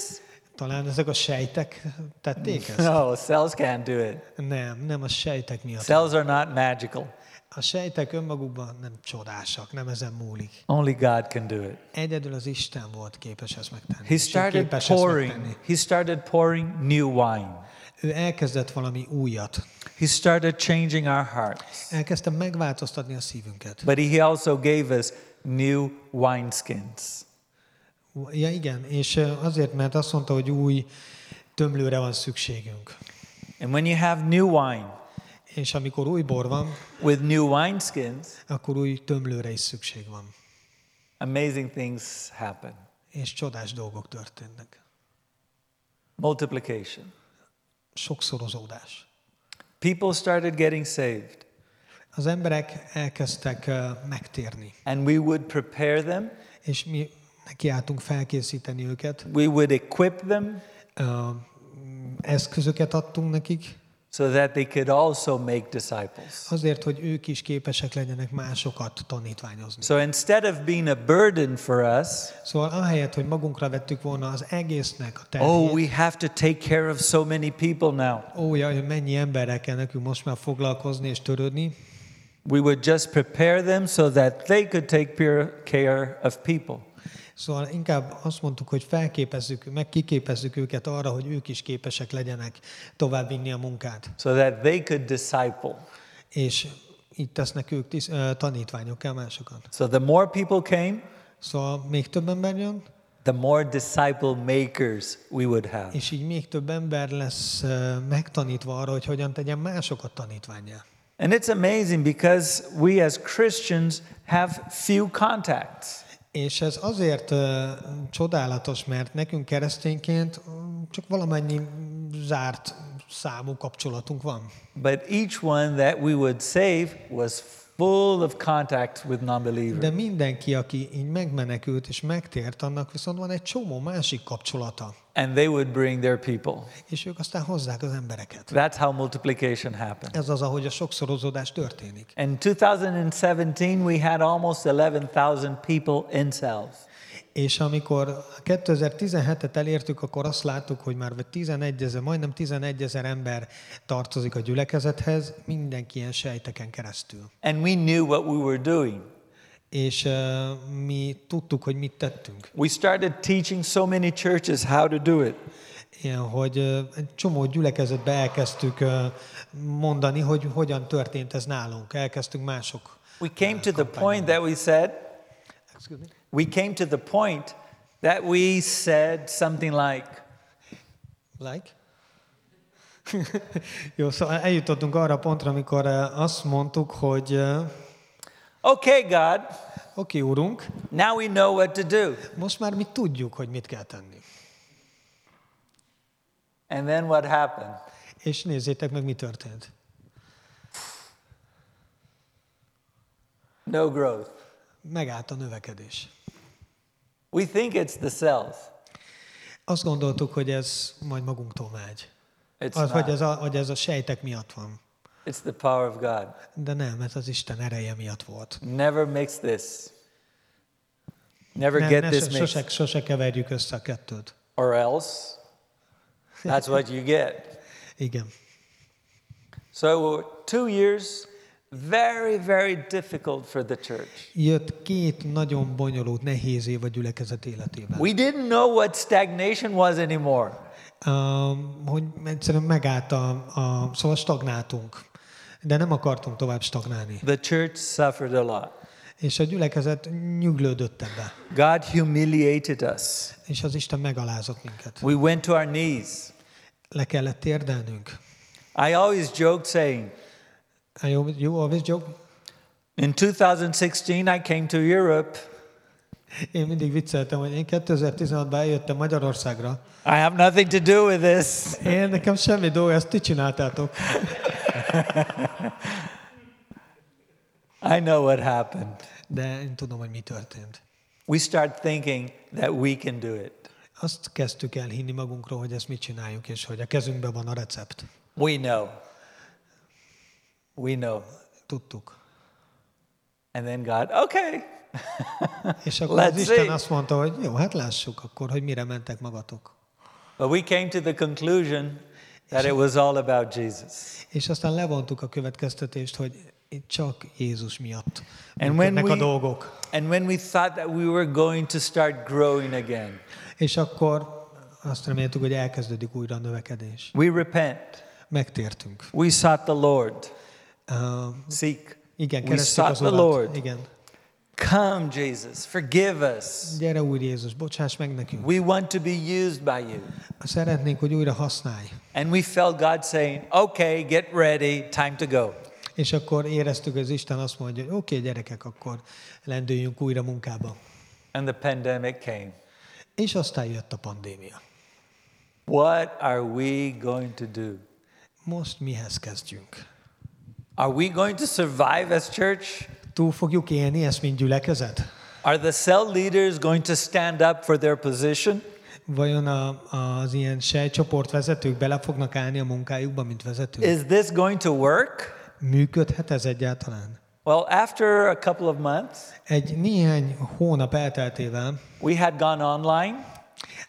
Talán ezek a sejtek tették *laughs* ezt? No, cells can't do it. Nem, nem a sejtek miatt. Cells are not magical. A sejtek önmagukban nem csodásak, nem ezen múlik. Only God can do it. Egyedül az Isten volt képes ezt megtenni. He started képes pouring. megtenni. He started pouring new wine. Ő elkezdett valami újat. He started changing our hearts. Elkezdte megváltoztatni a szívünket. But he also gave us new wineskins. Ja igen, és azért, mert azt mondta, hogy új tömlőre van szükségünk. And when you have new wine És amikor új bor van, with new wineskins, akkor új tömlőre is szükség van. amazing things happen. és csodás dolgok történnek. Multiplication. Sokszorozódás. People started getting saved, Az emberek elkezdtek ö, megtérni, and we would prepare them, és mi nekiálltunk felkészíteni őket. we would equip them Ö, eszközöket adtunk nekik, so that they could also make disciples. azért, hogy ők is képesek legyenek másokat tanítványozni. So instead of being a burden for us, Szóval ahelyett, hogy magunkra vettük volna az egésznek a terhét, oh, we have to take care of so many people now. ó, jaj, hogy mennyi emberrel kell nekünk most már foglalkozni és törődni, We would just prepare them so that they could take care of people. Szóval inkább azt mondtuk, hogy felképezzük, meg kiképezzük őket arra, hogy ők is képesek legyenek továbbvinni a munkát. so that they could disciple. És így tesznek ők tisz, ö, tanítványokká másokat. So the more people came, Szóval még több ember jön, the more disciple makers we would have. és így még több ember lesz ö, megtanítva arra, hogy hogyan tegyen másokat tanítványá. And it's amazing because we as Christians have few contacts. És ez azért csodálatos, mert nekünk keresztényként csak valamennyi zárt számú kapcsolatunk van. But each one that we would save was full of contact with non-believers. De mindenki, aki így megmenekült és megtért, annak viszont van egy csomó másik kapcsolata. And they would bring their people. És ők aztán hozzák az embereket. That's how multiplication happened. Ez az, ahogy a sokszorozódás történik. In 2017, we had almost 11,000 people in cells. És amikor 2017-et elértük, akkor azt láttuk, hogy már 11 ezer, majdnem 11 ezer ember tartozik a gyülekezethez, mindenki ilyen sejteken keresztül. And we knew what we were doing. És uh, mi tudtuk, hogy mit tettünk. We started teaching so many churches how to do it. Ilyen, hogy uh, egy csomó gyülekezetbe elkezdtük uh, mondani, hogy hogyan történt ez nálunk. Elkezdtünk mások. We came to the point that we said, Excuse me? We came to the point that we said something like, Like? *laughs* Jó, szóval eljutottunk arra a pontra, amikor uh, azt mondtuk, hogy uh, okay, God, oké, okay, úrunk, now we know what to do. most már mi tudjuk, hogy mit kell tenni. And then what happened? És nézzétek meg, mi történt. No growth. Megállt a növekedés. We think it's the cells. Azt gondoltuk, hogy ez majd magunktól megy. It's Az, hogy, not. ez a, hogy ez a sejtek miatt van. It's the power of God. De nem, ez az Isten ereje miatt volt. Never mix this. Never Ne, get ne, this so- mixed. sose, sose keverjük össze a kettőt. Or else, that's what you get. *laughs* Igen. So, two years, very, very difficult for the church. Jött két nagyon bonyolult, nehéz év a gyülekezet életében. We didn't know what stagnation was anymore. Um, hogy egyszerűen megállt a, a... Szóval stagnáltunk. De nem akartunk tovább stagnálni. The church suffered a lot. És a gyülekezet nyüglődött ebbe. God humiliated us. És az Isten megalázott minket. We went to our knees. Le kellett térdelnünk. I always joked saying, You always joke? in 2016, I came to Europe. Én mindig vicceltem, hogy én 2016-ban eljöttem Magyarországra. I have nothing to do with this. Én nekem semmi dolga, ezt ti csináltátok. *laughs* I know what happened. De én tudom, hogy mi történt. We start thinking that we can do it. Azt kezdtük el hinni magunkról, hogy ezt mit csináljuk, és hogy a kezünkben van a recept. We know. We know. Tudtuk. And then God, okay. *laughs* És akkor az Let's Isten see. azt mondta, hogy jó, hát lássuk akkor, hogy mire mentek magatok. But we came to the conclusion that it was all about Jesus. És aztán levontuk a következtetést, hogy csak Jézus miatt And when működnek a we, dolgok. and when we thought that we were going to start growing again, És akkor azt reméltük, hogy elkezdődik újra a növekedés. we repent. Megtértünk. We sought the Lord. Uh, Seek. igen, sought az the. Lord. Igen. Come, Jesus, forgive us. Gyere Úr Jézus, bocsáss meg nekünk. We want to be used by you. Szeretnénk, hogy újra használj. And we felt God saying, okay, get ready, time to go. És akkor éreztük, hogy az Isten azt mondja, hogy oké, okay, gyerekek, akkor lendüljünk újra munkába. And the pandemic came. És aztán jött a pandémia. What are we going to do? Most mihez kezdjünk? Are we going to survive as church? Túl fogjuk élni ezt, mint gyülekezet? Are the cell leaders going to stand up for their position? Vajon a, az ilyen sejtcsoport vezetők bele fognak állni a munkájukba, mint vezetők? Is this going to work? Működhet ez egyáltalán? Well, after a couple of months, Egy néhány hónap elteltével we had gone online.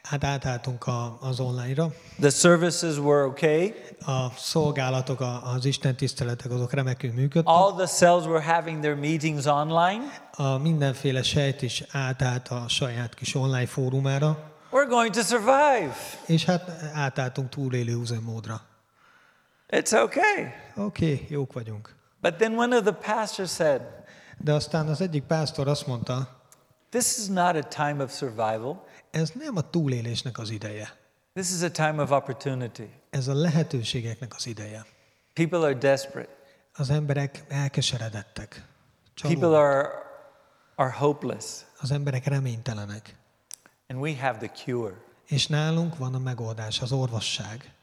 Hát átálltunk a, az online-ra. The services were okay. A szolgálatok, az Isten tiszteletek azok remekül működtek. All the cells were having their meetings online. A mindenféle sejt is átállt a saját kis online fórumára, We're going to survive. és hát átálltunk túlélő üzemmódra. It's okay. Oké, okay, jók vagyunk. But then one of the pastors said, De aztán az egyik pásztor azt mondta, This is not a time of survival. Ez nem a túlélésnek az ideje, This is a time of opportunity. ez a lehetőségeknek az ideje. People are desperate. Az emberek elkeseredettek. People Csalódtak. are, are hopeless. Az emberek reménytelenek. And we have the cure. És nálunk van a megoldás, az orvosság.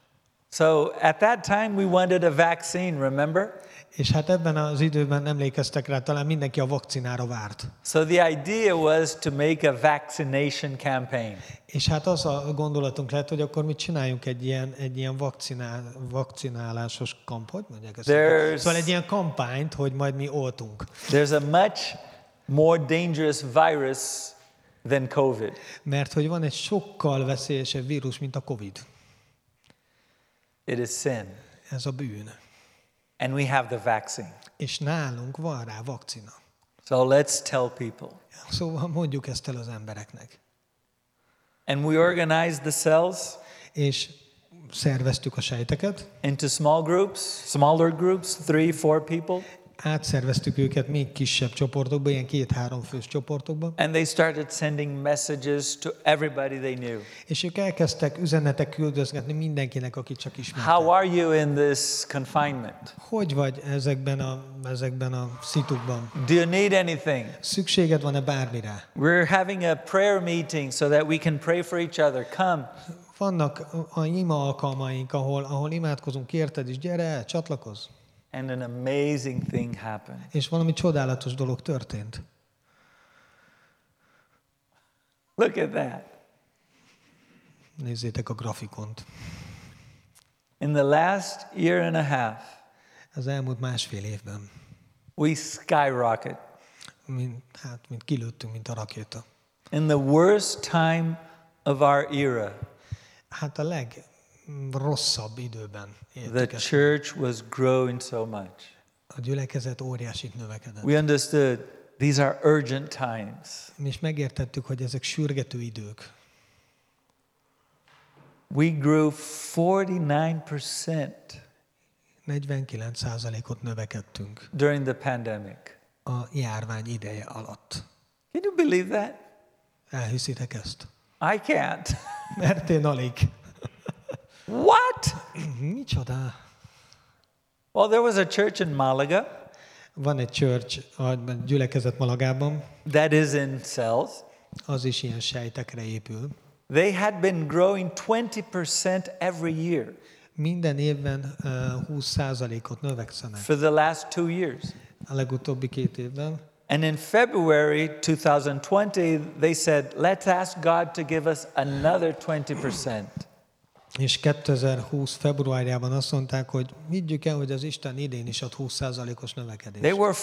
So at that time, we wanted a vaccine, remember? És hát ebben az időben emlékeztek rá, talán mindenki a vakcinára várt. So the idea was to make a vaccination campaign. És hát az a gondolatunk lett, hogy akkor mit csináljunk egy ilyen, egy ilyen vakcinál, vakcinálásos kamp, hogy mondják ezt? There's- Szóval egy ilyen kampányt, hogy majd mi oltunk. There's a much more dangerous virus than COVID. Mert hogy van egy sokkal veszélyesebb vírus, mint a Covid. It is sin. Ez a bűn. And we have the vaccine. És nálunk van rá vakcina. So let's tell people. Szóval mondjuk ezt el az embereknek. And we organized the cells És szerveztük a sejteket, into small groups, smaller groups, three, four people. Átszerveztük őket még kisebb csoportokba, ilyen két-három fős csoportokba, And they started sending messages to everybody they knew. és ők elkezdtek üzenetek küldözgetni mindenkinek, akit csak How ismertek. are you in this confinement? Hogy vagy ezekben a, ezekben a szitukban? Do you need anything? Szükséged van-e bármire? We're having a prayer meeting so that we can pray for each other. Come. Vannak a ima alkalmaink, ahol, ahol imádkozunk érted, és gyere csatlakozz. And an amazing thing happened. És valami csodálatos dolog történt. Look at that. Nézzétek a grafikont. In the last year and a half, Az elmúlt másfél évben, we skyrocket. mint, hát, mint kilőttünk, mint a rakéta. In the worst time of our era, Hát a legrosszabb időben the church was growing so much. A gyülekezet óriásit növekedett. We understood these are urgent times. És megértettük, hogy ezek sürgető idők. We grew 49% 49%-ot növekedtünk during the pandemic. a járvány ideje alatt. Can you believe that? Elhiszitek ezt? I can't. *laughs* Mert én alig. What? Micsoda? Well, there was a church in Malaga Van egy church, a gyülekezet Malagában, that is in cells. az is ilyen sejtekre épül. They had been growing 20% every year Minden évben uh, 20%-ot növekszenek for the last two years. a legutóbbi két évben. And in February 2020, they said, let's ask God to give us another 20%. És 2020 februárjában azt mondták, hogy higgyük el, hogy az Isten idén is ad 20%-os növekedést. They were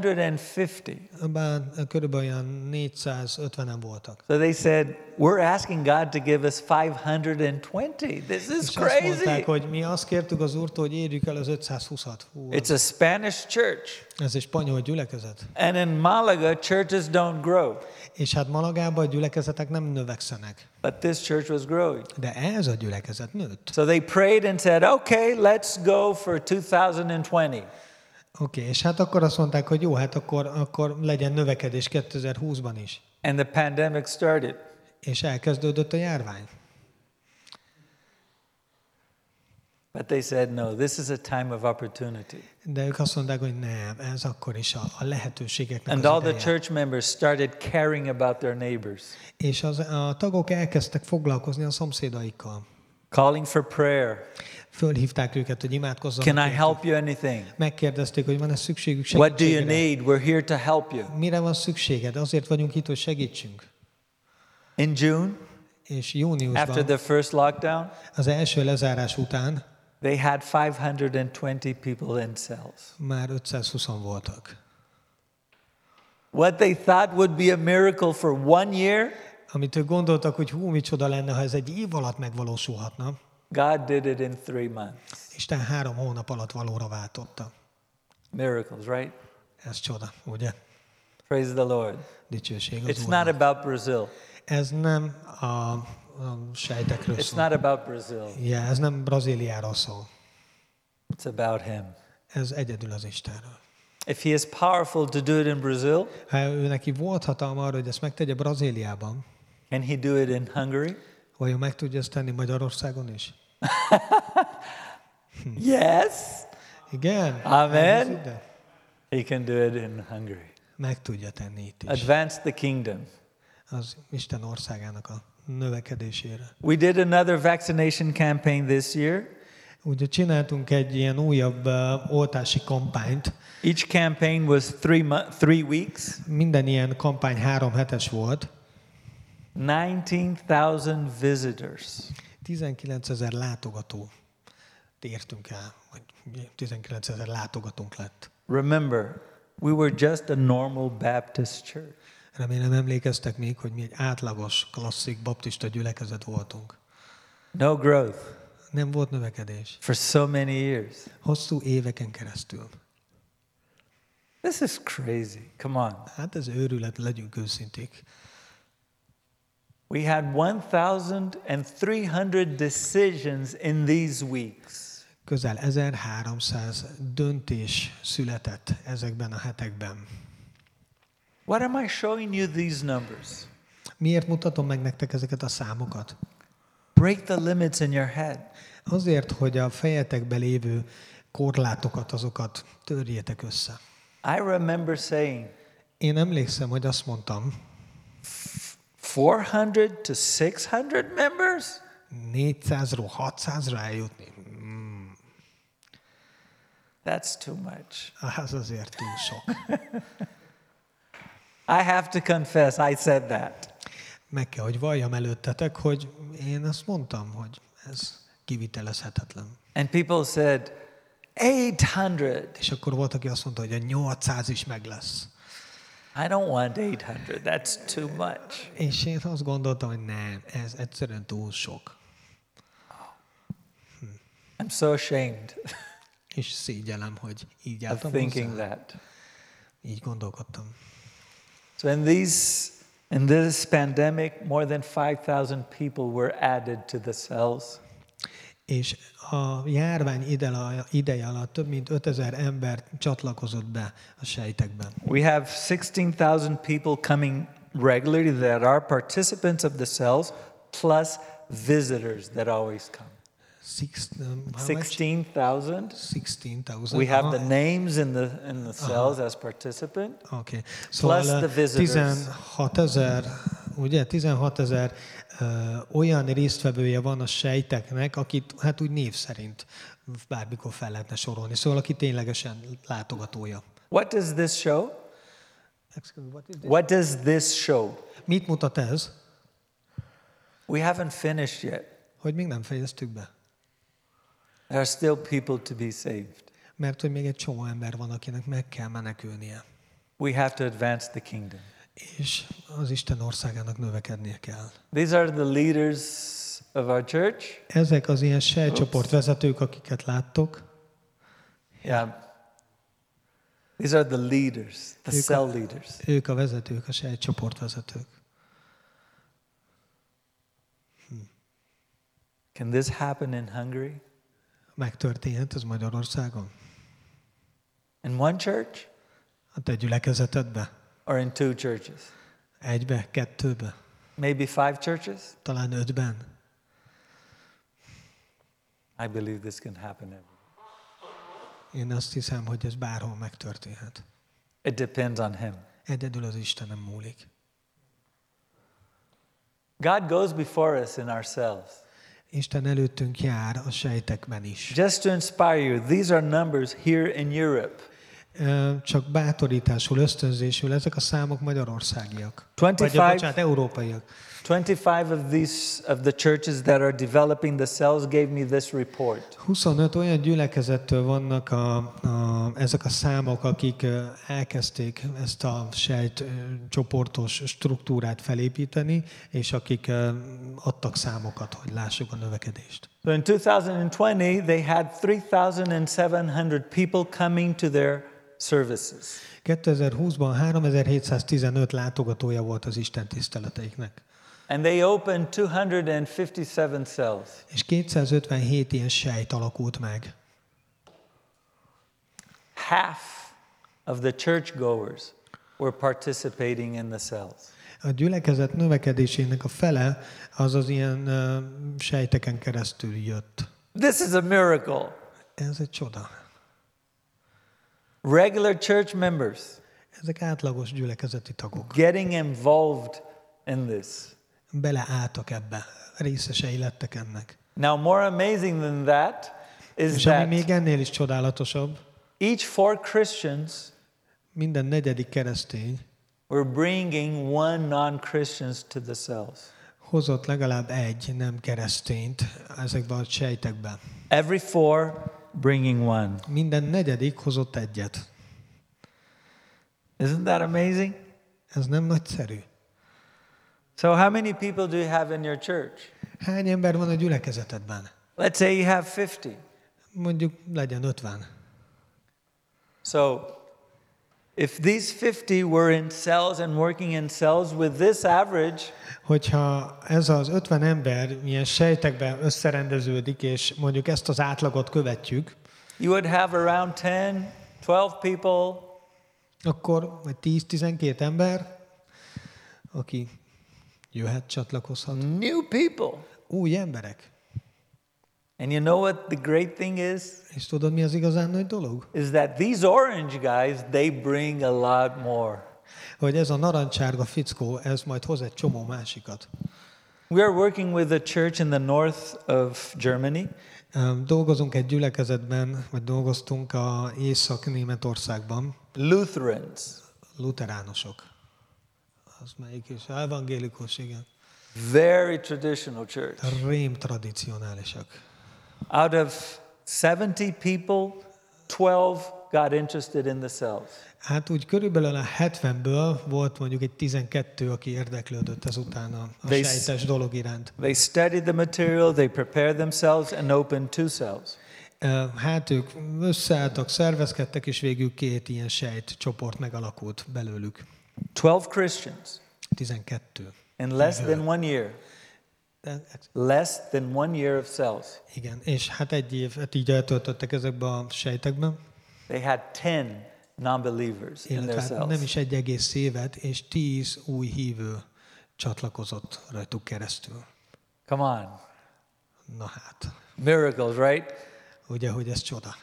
450. Bár körülbelül olyan 450-en voltak. So they said, we're asking God to give us 520. This is És azt crazy. mondták, hogy mi azt kértük az Úrtól, hogy érjük el az 520-at. Hú, It's a Spanish church. ez egy spanyol gyülekezet. And in Malaga, churches don't grow. És hát Malagában a gyülekezetek nem növekszenek. But this church was growing. De ez a gyülekezet nőtt. So they prayed and said, okay, let's go for 2020. Oké, okay, és hát akkor azt mondták, hogy jó, hát akkor, akkor legyen növekedés 2020-ban is. And the pandemic started. És elkezdődött a járvány. But they said, no, this is a time of opportunity. De ők azt mondták, hogy nem, ez akkor is a, a lehetőségeknek And az all the ideje. church members started caring about their neighbors, És az, a tagok elkezdtek foglalkozni a szomszédaikkal. calling for prayer. Fölhívták őket, hogy imádkozzanak. Can I help you anything? Megkérdezték, hogy van-e szükségük What do you segítségre. need? We're here to help you. Mire van szükséged? Azért vagyunk itt, hogy segítsünk. In June, És after júniusban, the first lockdown, az első lezárás után they had 520 people in cells. már 520 voltak. What they thought would be a miracle for one year, Amit ők gondoltak, hogy hú, micsoda lenne, ha ez egy év alatt megvalósulhatna, God did it in three months. Isten három hónap alatt valóra váltotta. Miracles, right? Ez csoda, ugye? Praise the Lord. Dicsőség az It's not Úrnak. about Brazil. Ez nem a, a sejtekről It's szól. not about Brazil. Ja, ez nem Brazíliáról szól. It's about Him. Ez egyedül az Istenről. If He is powerful to do it in Brazil, Ha ő neki volt hatalma arra, hogy ezt megtegye Brazíliában, can He do it in Hungary? vajon meg tudja ezt tenni Magyarországon is? *laughs* Yes. Igen? Amen. He can do it in Hungary. Meg tudja tenni itt is. Advance the kingdom. Az Isten országának a növekedésére. We did another vaccination campaign this year. Ugye csináltunk egy ilyen újabb uh, oltási kampányt. Each campaign was three, three weeks, Minden ilyen kampány három hetes volt. 19,000 visitors. 19 ezer látogató értünk el, vagy 19 ezer látogatónk lett. Remember, we were just a normal Baptist church. Remélem emlékeztek még, hogy mi egy átlagos, klasszik baptista gyülekezet voltunk. No growth Nem volt növekedés. for so many years. Hosszú éveken keresztül. This is crazy. Come on. Hát ez őrület, legyünk őszinték. We had 1,300 decisions in these weeks. Közel 1300 döntés született ezekben a hetekben. What am I showing you these numbers? Miért mutatom meg nektek ezeket a számokat? Break the limits in your head. Azért, hogy a fejetekbe lévő korlátokat, azokat törjétek össze. I remember saying Én emlékszem, hogy azt mondtam, 400 to 600 members? 400-ról 600-ra eljutni. That's too much. Az azért túl sok. *laughs* I have to confess, I said that. Meg kell, hogy valljam előttetek, hogy én azt mondtam, hogy ez kivitelezhetetlen. And people said, 800. És akkor volt, aki azt mondta, hogy a 800 is meg lesz. I don't want 800. That's too much. És én azt gondoltam, hogy nem, ez egyszerűen túl sok. I'm so ashamed És szégyelem, hogy így álltam thinking hozzá. that. Így gondolkodtam. So in these in this pandemic, more than 5,000 people were added to the cells. És a járvány ide- ideje alatt több mint 5000 ember csatlakozott be a sejtekben. We have 16,000 people coming regularly that are participants of the cells, plus visitors that always come. 16,000. 16,000. We have Aha, the names in the in the cells as participant. Okay. Szóval Plus the uh, visitors. 16 ezer, ugye, 16 ezer uh, olyan résztvevője van a sejteknek, akit hát úgy név szerint bármikor fel lehetne sorolni. Szóval aki ténylegesen látogatója. What does this show? Excuse what is this? What does this show? Mit mutat ez? We haven't finished yet. Hogy még nem fejeztük be. There are still people to be saved. Mert hogy még egy csomó ember van, akinek meg kell menekülnie. We have to advance the kingdom. És az Isten országának növekednie kell. These are the leaders of our church. Ezek az ilyen sejtcsoport vezetők, akiket láttok, Yeah. These are the leaders, the Ők cell leaders. ők a vezetők, a sejtcsoport vezetők. Can this happen in Hungary? Megtörténhet ez Magyarországon? In one church A te gyülekezetedbe? or in two churches? Egybe? Kettőbe? Maybe five churches? Talán ötben? I believe this can happen everywhere. Én azt hiszem, hogy ez bárhol megtörténhet. It depends on Him. Egyedül az Istenem múlik. God goes before us in ourselves. Isten előttünk jár a sejtekben is. Just to inspire you, these are numbers here in Europe. Csak bátorításul, ösztönzésül, ezek a számok magyarországiak. 25 Vagy, bocsánat, európaiak. 25 of these of the churches that are developing the cells gave me this report. 25 olyan gyülekezettől vannak a, a, ezek a számok, akik elkezdték ezt a sejt csoportos struktúrát felépíteni, és akik adtak számokat, hogy lássuk a növekedést. So in 2020, they had 3,700 people coming to their services. 2020-ban 3715 látogatója volt az Isten tiszteleteiknek, And they opened 257 cells. és 257 ilyen sejt alakult meg. Half of the churchgoers were participating in the cells. A gyülekezet növekedésének a fele az az ilyen ö, sejteken keresztül jött. This is a miracle. Ez egy csoda. Regular church members Ezek átlagos gyülekezeti tagok. getting involved in this. Beleálltak ebbe, részesei lettek ennek. Now, more amazing than that is És ami that még ennél is csodálatosabb, each four Christians minden negyedik keresztény were bringing one non-Christians to the cells. hozott legalább egy nem keresztényt ezekbe a sejtekbe. Every four bringing one. Minden negyedik hozott egyet. Isn't that amazing? Ez nem nagyszerű. So, how many people do you have in your church? Hány ember van a gyülekezetedben? Let's say you have 50. Mondjuk legyen 50. So, if these 50 were in cells and working in cells with this average, Hogyha ez az 50 ember ilyen sejtekben összerendeződik, és mondjuk ezt az átlagot követjük, you would have around 10, 12 people akkor vagy 10-12 ember, aki jöhet, csatlakozhat. new people. Új emberek. And you know what the great thing is? És tudod, mi az igazán nagy dolog? Is that these orange guys, they bring a lot more. Hogy ez a narancsárga fickó, ez majd hoz egy csomó másikat. We are working with a church in the north of Germany, Dolgozunk egy gyülekezetben, vagy dolgoztunk a Észak-Németországban, Lutherans. luteránusok. Az melyik is? Evangélikus, igen. Very traditional church. Rém tradicionálisak. Out of 70 people, 12 got interested in the cells. Hát úgy körülbelül a 70-ből volt mondjuk egy 12, aki érdeklődött ezután a, a They- sejtes dolog iránt. They studied the material, they prepared themselves, and opened two cells. Hát ők összeálltak, szervezkedtek, és végül két ilyen sejt csoport megalakult belőlük. 12 Christians 12. in less than one year. Less than one year of cells. igen, és hát egy évet így eltöltöttek ezekbe a sejtekben, They had 10 non-believers in their hát cells. nem is egy egész évet, és 10 új hívő csatlakozott rajtuk keresztül. Come on. Na hát, Miracles, right? ugye, hogy ez csoda.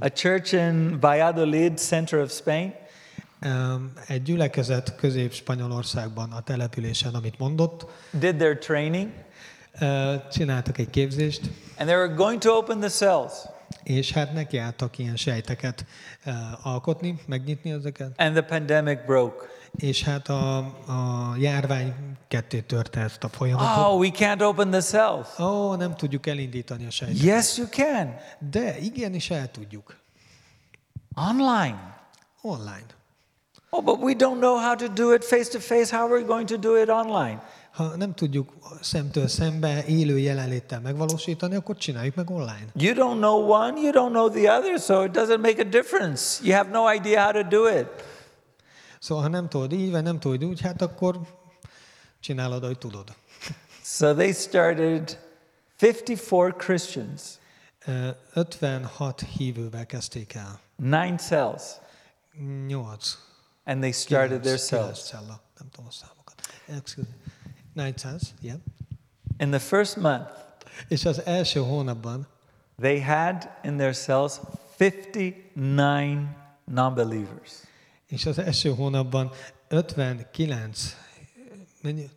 A church in Valladolid, center of Spain, Egy gyülekezet Közép-Spanyolországban a településen, amit mondott, did their training, csináltak egy képzést, and they were going to open the cells. és hát nekiálltak ilyen sejteket alkotni, megnyitni ezeket, And the pandemic broke. és hát a, a járvány ketté törte ezt a folyamatot. Oh, we can't open the cells. Ó, oh, nem tudjuk elindítani a sejteket. Yes, you can. De igenis el tudjuk. Online. Online. Oh, but we don't know how to do it face to face. How are we going to do it online? Ha nem tudjuk szemtől szembe élő jelenléttel megvalósítani, akkor csináljuk meg online. You don't know one, you don't know the other, so it doesn't make a difference. You have no idea how to do it. Szóval, ha nem tudod így, vagy nem tudod úgy, hát akkor csinálod, ahogy tudod. *laughs* So they started 54 Christians, Ö, 56 hívővel kezdték el. nine cells, 8. and they started their cells. cella. Nem tudom a számokat. Excuse me. 900, yeah. In the first month, És az első hónapban they had in their cells 59 non-believers. És az első hónapban 59, mennyi?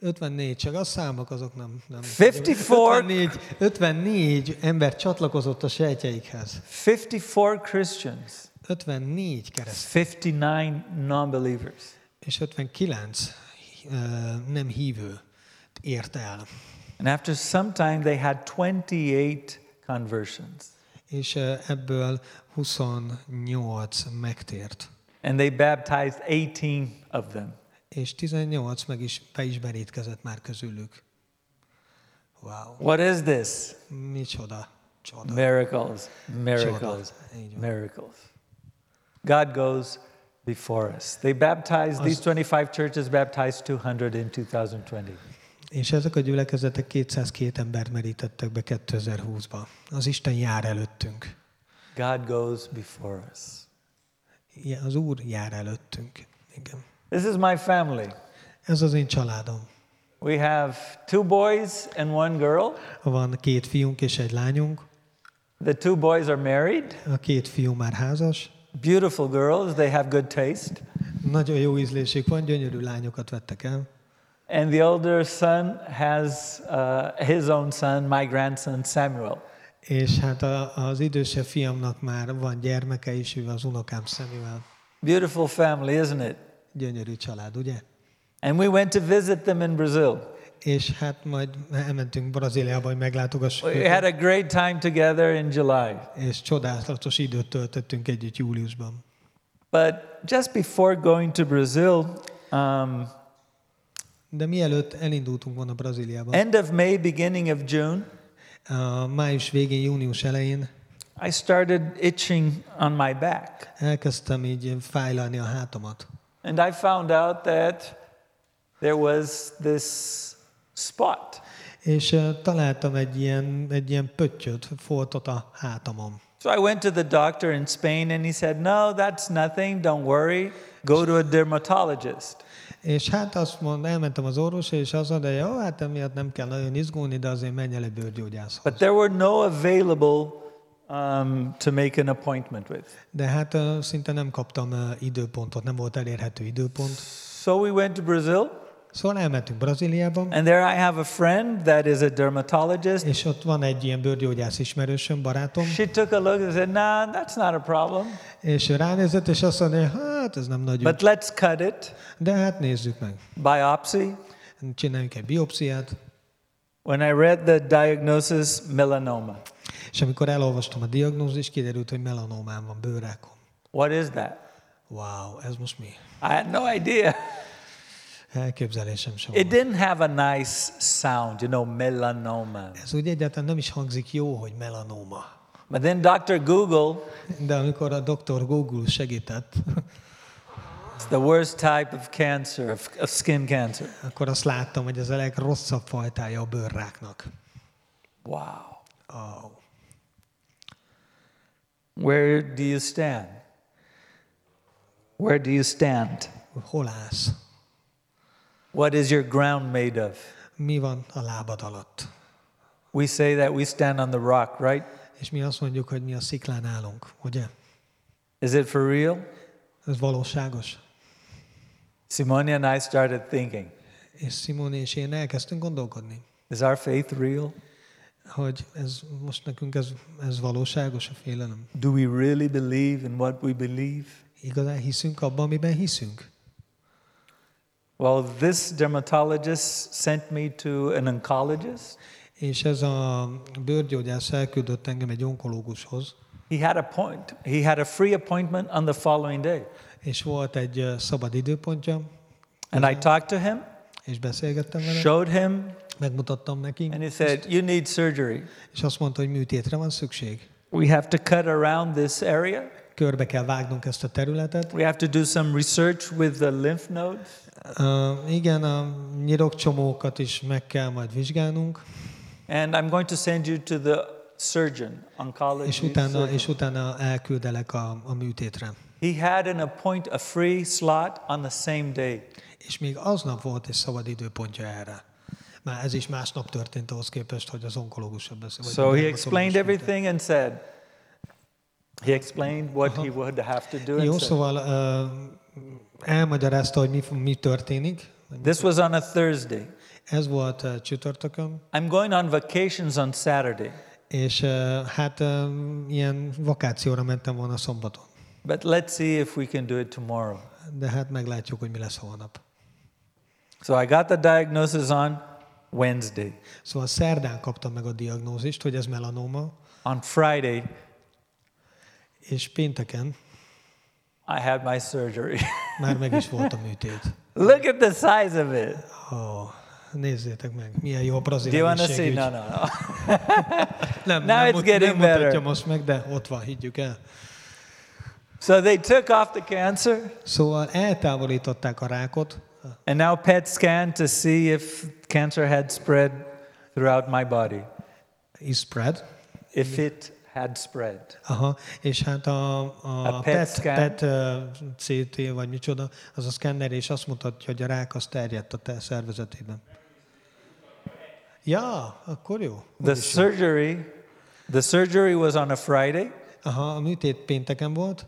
54, csak a számok azok nem... nem 54. 54, 54 ember csatlakozott a sejtjeikhez. 54 Christians, 54 kereszt 59 non-believers. és 59 uh, nem hívő ért el. And after some time, they had 28 conversions. És uh, ebből 28 megtért. And they baptized 18 of them. És 18 meg is be is berítkezett már közülük. Wow. What is this? Micsoda. Csoda. Miracles, miracles, Csoda. Miracles. God goes before us. They baptized, these 25 churches baptized 200 in 2020. És ezek a gyülekezetek 202 embert merítettek be 2020-ba. Az Isten jár előttünk. God goes before us. Ja, Az Úr jár előttünk. Igen. This is my family. Ez az én családom. We have two boys and one girl. Van két fiunk és egy lányunk. The two boys are married, A két fiú már házas. Beautiful girls, they have good taste. Nagyon jó ízlésük van, gyönyörű lányokat vettek el. And the older son has uh, his own son, my grandson Samuel. És hát a, az idősebb fiamnak már van gyermeke is, ő az unokám Samuel. Beautiful family, isn't it? Gyönyörű család, ugye? And we went to visit them in Brazil. És hát majd elmentünk Brazíliába, hogy meglátogassuk We had a great time together in July. és csodálatos időt töltöttünk együtt júliusban. But just before going to Brazil, um, De mielőtt elindultunk volna Brazíliába, end of May, beginning of June, a május végén, június elején I started itching on my back. elkezdtem így fájlalni a hátamat. And I found out that there was this spot. És uh, találtam egy ilyen, egy ilyen pöttyöt, foltot a hátamon. So I went to the doctor in Spain and he said, No, that's nothing, don't worry, go to a dermatologist. És hát azt mond, elmentem az orvosra, és azt mondta, hogy jó, hát emiatt nem kell nagyon izgulni, de azért menj el egy bőrgyógyászhoz. But there were no available um, to make an appointment with. De hát uh, szinte nem kaptam uh, időpontot, nem volt elérhető időpont. So we went to Brazil, Szóval elmentünk Brazíliába, and there I have a friend that is a dermatologist. és ott van egy ilyen bőrgyógyász ismerősöm, barátom, She took a look and said, Nah, that's not a problem, és ránézett, és azt mondja, hát ez nem nagy but let's cut it. De hát nézzük meg. Biopsy. Csináljunk egy biopsziát, When I read the diagnosis, melanoma. és amikor elolvastam a diagnózist, kiderült, hogy melanómám van bőrákon. What is that? Wow, ez most mi? I had no idea. Elképzelésem sem It didn't have a nice sound, you know, melanoma. Ez úgy egyáltalán nem is hangzik jó, hogy melanóma. But then Dr. Google, De amikor a doktor Google segített, it's the worst type of cancer, of, of skin cancer. akkor azt láttam, hogy ez a legrosszabb fajtája a bőrráknak. Wow. Oh. Where do you stand? Where do you stand? Hol állsz? What is your ground made of? Mi van a lábad alatt? We say that we stand on the rock, right? És mi azt mondjuk, hogy mi a sziklán állunk, ugye? Is it for real? Ez valóságos. Simone and I started thinking, És Simon és én elkezdtünk gondolkodni, is our faith real? hogy ez most nekünk ez, ez valóságos a félelem. Do we really believe in what we believe? Igazán hiszünk abban, amiben hiszünk? Well, this dermatologist sent me to an oncologist. És ez a bőrgyógyász elküldött engem egy onkológushoz, He had a point. He had a free appointment on the following day. és volt egy szabad időpontja, And I talked to him, és beszélgettem vele, showed him, megmutattam neki, and he said, You need surgery. és azt mondta, hogy műtétre van szükség. We have to cut around this area. Körbe kell vágnunk ezt a területet. We have to do some research with the lymph nodes. Uh, igen, a nyirokcsomókat is meg kell majd vizsgálnunk, And I'm going to send you to the surgeon, oncology és utána, surgeon. és utána elküldelek a, a műtétre. He had an appoint, a free slot on the same day. És még aznap volt egy szabad időpontja erre. Már ez is másnap történt ahhoz képest, hogy az onkológussal beszél. So he explained everything and said, he explained what he would have to do. Jó, szóval uh, elmagyarázta, hogy mi, mi történik. this was on a Thursday. Ez volt uh, csütörtökön, I'm going on vacations on Saturday, és uh, hát uh, ilyen vakációra mentem volna szombaton. but let's see if we can do it tomorrow. De hát meglátjuk, hogy mi lesz holnap. So I got the diagnosis on Wednesday. Szóval szerdán kaptam meg a diagnózist, hogy ez melanóma, On Friday, és pénteken I had my surgery. *laughs* már meg is *laughs* volt a műtét. Look at the size of it. Ó, nézzétek meg, milyen jó a Do brazil you want to see? No, no, no. *laughs* Nem, Now nem, it's getting nem better. most meg, de ott van, higgyük el. So they took off the cancer, Szóval eltávolították a rákot, and now PET scan to see if cancer had spread throughout my body. is spread, If it had spread. Aha, és hát a, a, A PET PET, scan. PET, uh, CT, vagy micsoda, az a szkenner, és azt mutatja, hogy a rák az terjedt a te szervezetében. Ja, akkor jó. The surgery, the surgery was on a Friday, Aha, a műtét pénteken volt,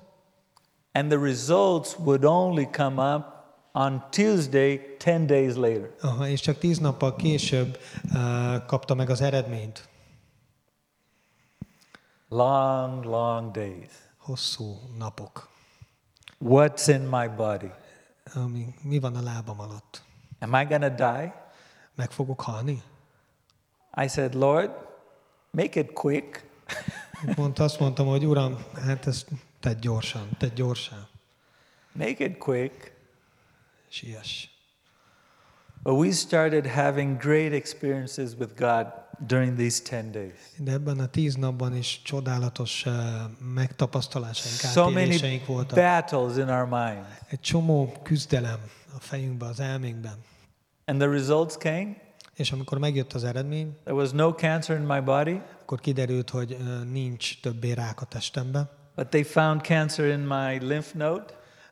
and the results would only come up on Tuesday, 10 days later. aha, és csak tíz nappal később uh, kapta meg az eredményt. Long, long days. Hosszú napok. What's in my body? Ami, mi van a lábam alatt? Am I to die? Meg fogok halni? I said, Lord, make it quick. *laughs* Pont azt mondtam, hogy Uram, hát ezt tedd gyorsan, tedd gyorsan. Make it quick. Siess. But we started having great experiences with God during these 10 days. De ebben a tíz napban is csodálatos uh, megtapasztalásaink, So many voltak. battles in our mind. Egy csomó küzdelem a fejünkben, az elménkben. And the results came. És amikor megjött az eredmény, There was no cancer in my body, akkor kiderült, hogy uh, nincs többé rák a testemben, but they found cancer in my lymph node,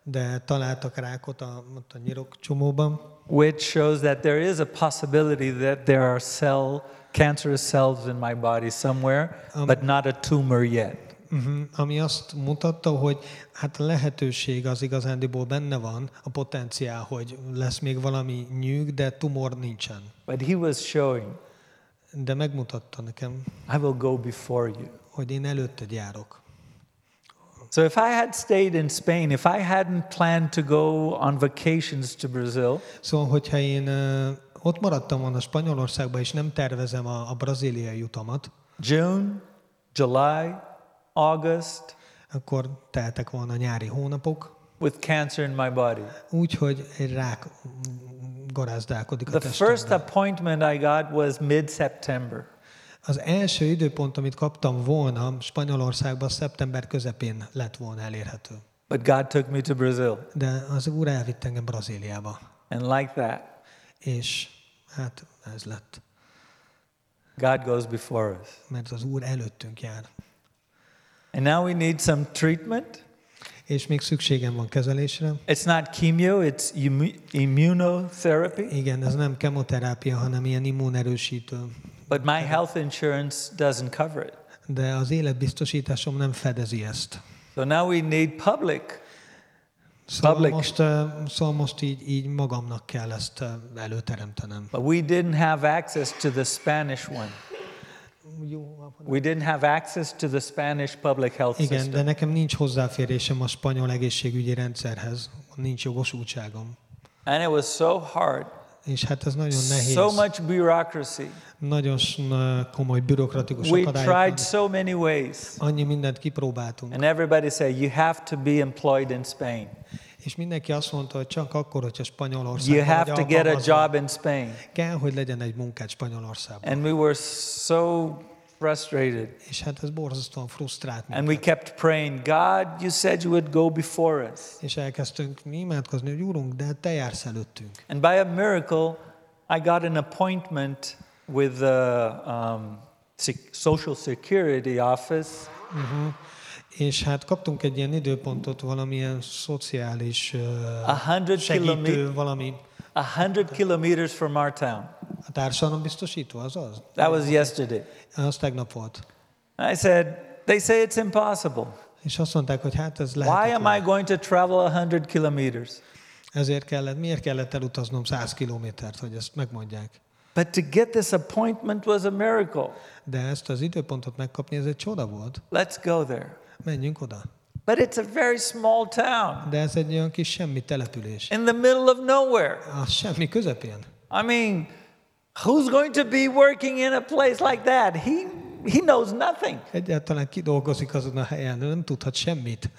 de találtak rákot a, a nyirok csomóban, which shows that there is a possibility that there are cell cancerous cells in my body somewhere, but not a tumor yet. uh-huh, ami azt mutatta, hogy hát a lehetőség az igazándiból benne van, a potenciál, hogy lesz még valami nyűg, de tumor nincsen. But he was showing, De megmutatta nekem, I will go before you. hogy én előtted járok. So if I had stayed in Spain, if I hadn't planned to go on vacations to Brazil, Szóval, hogyha én ö, ott maradtam volna Spanyolországban, és nem tervezem a, a braziliai utamat, June, July, August, akkor teltek volna nyári hónapok, with cancer in my body. úgy, hogy egy rák garázdálkodik a The first testemben. appointment I got was mid September. Az első időpont, amit kaptam volna Spanyolországban, szeptember közepén lett volna elérhető. But God took me to Brazil. De az úr elvitt engem Brazíliába. And like that, És hát ez lett. God goes before us. Mert az úr előttünk jár. And now we need some treatment. És még szükségem van kezelésre. It's not chemo, it's immu- immunotherapy. Igen, ez nem kemoterápia, hanem ilyen immunerősítő. But my health insurance doesn't cover it. De az életbiztosításom nem fedezi ezt. So now we need public. Szóval Public. most, szóval most így, így magamnak kell ezt előteremtenem. But we didn't have access to the Spanish one. We didn't have access to the Spanish public health Igen, system. de nekem nincs hozzáférésem a spanyol egészségügyi rendszerhez. Nincs jogosultságom. And it was so hard. És hát ez nagyon nehéz. So much bureaucracy. Nagyon komoly bürokratikus We tried so many ways. Annyi mindent kipróbáltunk. And everybody said, you have to be employed in Spain. És mindenki azt mondta, hogy csak akkor, hogyha You Spanyolországban have vagy to get a job in Spain. Kell, hogy legyen egy munkád Spanyolországban. And we were so frustrated. És hát ez borzasztóan frusztrált And we minket. kept praying, God, you said you would go before us. És elkezdtünk imádkozni, hogy Úrunk, de te jársz előttünk. And by a miracle, I got an appointment with the um, Social Security Office. Uh-huh. És hát kaptunk egy ilyen időpontot, valamilyen szociális uh, segítő, valami A hundred kilometers from our town. A társadalombiztosító az az? That was yesterday. Az tegnap volt. I said, they say it's impossible. És azt mondták, hogy hát ez Why am I going to travel 100 kilometers? Ezért kellett, miért kellett elutaznom 100 kilométert, hogy ezt megmondják. But to get this appointment was a miracle. De ezt az időpontot megkapni, ez egy csoda volt. Let's go there. Menjünk oda. But it's a very small town De ez egy olyan kis semmi település. in the middle of nowhere. A semmi közepén. I mean, who's going to be working in a place like that? He, he knows nothing. Egyáltalán kidolgozik azon a helyen, nem tudhat semmit.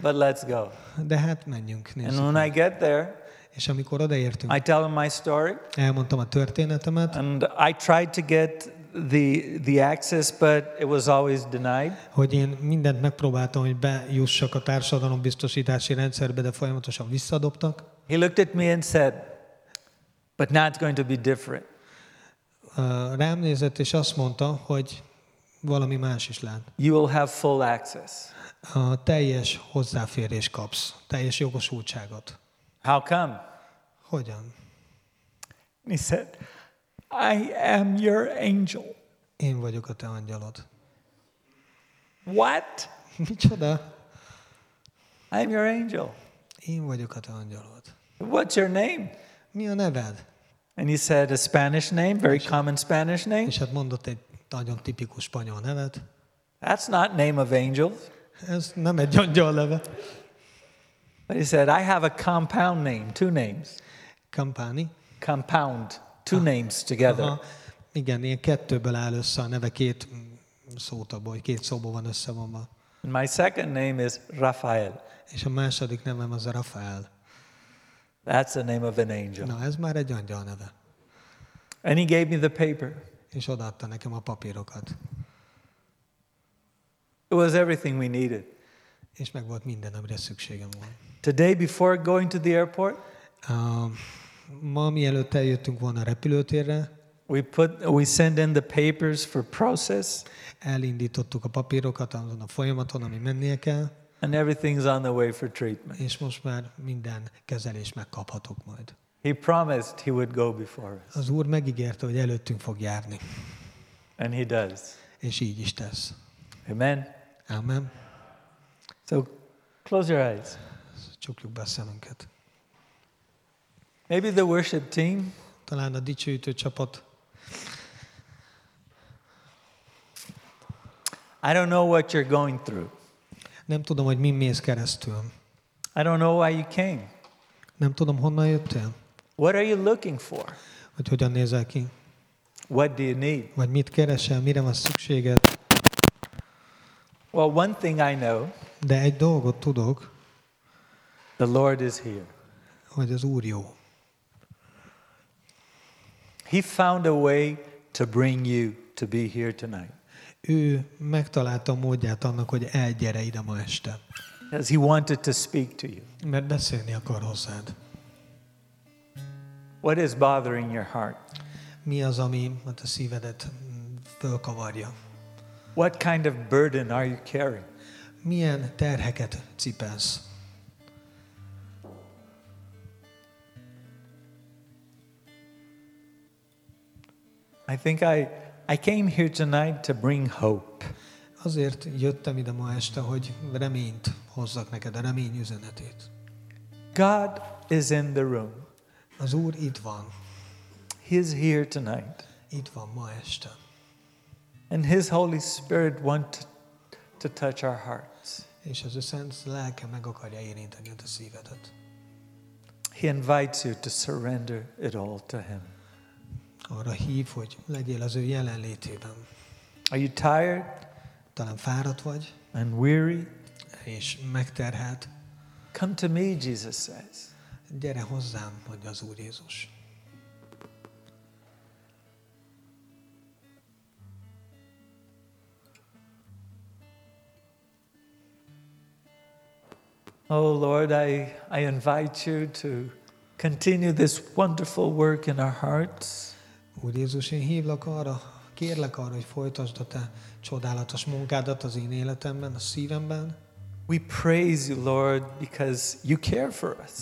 But let's go. De hát menjünk, And nézzük. when I get there, És amikor odaértünk, I tell him my story. elmondtam a történetemet, And I tried to get the, the access, but it was always denied. hogy én mindent megpróbáltam, hogy bejussak a társadalombiztosítási rendszerbe, de folyamatosan visszadobtak. He looked at me and said, But now it's going to be different. Rám nézett, és azt mondta, hogy valami más is lát. You will have full access. A teljes hozzáférés kapsz, teljes jogosultságot. How come? Hogyan? And he said, I am your angel. Én vagyok a te angyalod. What? *laughs* Micsoda? I'm your angel. Én vagyok a te angyalod. What's your name? Mi a neved? And he said a Spanish name, very common Spanish name. És hát mondott egy nagyon tipikus spanyol nevet. That's not name of angels. Ez nem egy angyal neve. But he said, I have a compound name, two names. Kampáni. Compound, two names together. Aha. Igen, ilyen kettőből áll össze a neve, két szót abból, vagy két szóból van összevonva. And my second name is Raphael. És a második nevem az a Rafael. That's the name of an angel. Na, ez már egy angyal neve. And he gave me the paper. És odaadta nekem a papírokat. It was everything we needed. És meg volt minden, amire szükségem volt. Today, before going to the airport, Uh, ma, mielőtt eljöttünk volna a repülőtérre, we put we send in the papers for process, elindítottuk a papírokat azon a folyamaton, ami mennie kell, and everything's on the way for treatment. és most már minden kezelés megkaphatok majd. He promised he would go before us, Az Úr megígérte, hogy előttünk fog járni, and he does. és így is tesz. Amen. Amen. So, close your eyes. Csukjuk be a szemünket. Maybe the worship team. Talán a dicsőítő csapat, I don't know what you're going through. nem tudom, hogy mi mész keresztül. I don't know why you came. Nem tudom, honnan jöttél, What are you looking for? vagy hogyan nézel ki, What do you need? vagy mit keresel, mire van szükséged. Well, one thing I know De egy dolgot tudok, the Lord is here. hogy az Úr jó. He found a way to bring you to be here tonight. Ő megtalálta a módját annak, hogy elgyere ide ma este. Because He wanted to speak to you. Mert beszélni akar hozzád. What is bothering your heart? Mi az, ami a szívedet fölkavarja? What kind of burden are you carrying? Milyen terheket cipelsz? I think I, I came here tonight to bring hope. Azért jöttem ide ma este, hogy reményt hozzak neked, a remény üzenetét. God is in the room. Az Úr itt van, He is here tonight. itt van ma este. And His Holy Spirit wants to touch our hearts. És az ő szent lelke meg akarja érinteni a te szívedet. He invites you to surrender it all to Him. Arra hív, hogy legyél az ő jelenlétében. Are you tired Talán fáradt vagy, and weary? és megterhelt. Come to me, Jesus says. Gyere hozzám, mondja az Úr Jézus. Oh Lord, I, I invite you to continue this wonderful work in our hearts. Úr Jézus, én hívlak arra, kérlek arra, hogy folytasd a te csodálatos munkádat az én életemben, a szívemben. We praise you, Lord, because you care for us.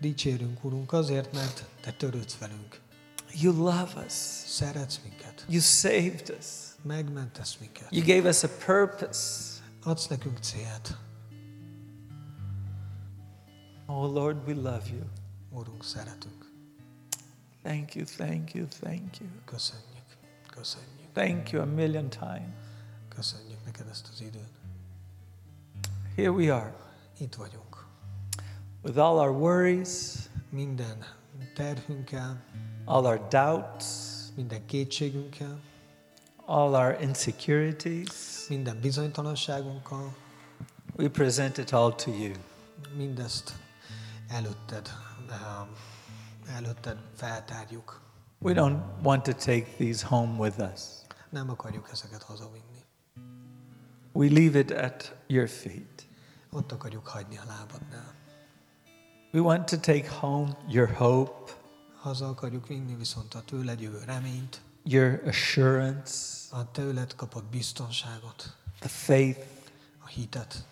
Dicsérünk, Urunk, azért, mert te törődsz velünk. You love us. Szeretsz minket. You saved us. Megmentesz minket. You gave us a purpose. Adsz nekünk célt. Oh Lord, we love you. Úrunk, szeretünk. Thank you, thank you, thank you. Köszönjük. Köszönjük. Thank you a million times. Köszönjük neked ezt az időt. Here we are Itt vagyunk. with all our worries, Minden terhünkkel, all our doubts, minden kétségünkkel, all our insecurities. minden bizonytalanságunkkal, We present it all to you. mindezt előtted, um, előtted feltárjuk. We don't want to take these home with us. Nem akarjuk ezeket hazavinni. We leave it at your feet. Ott akarjuk hagyni a lábadnál. We want to take home your hope, Haza akarjuk vinni viszont a tőled jövő reményt, your assurance, a tőled kapott biztonságot, the faith. a hitet.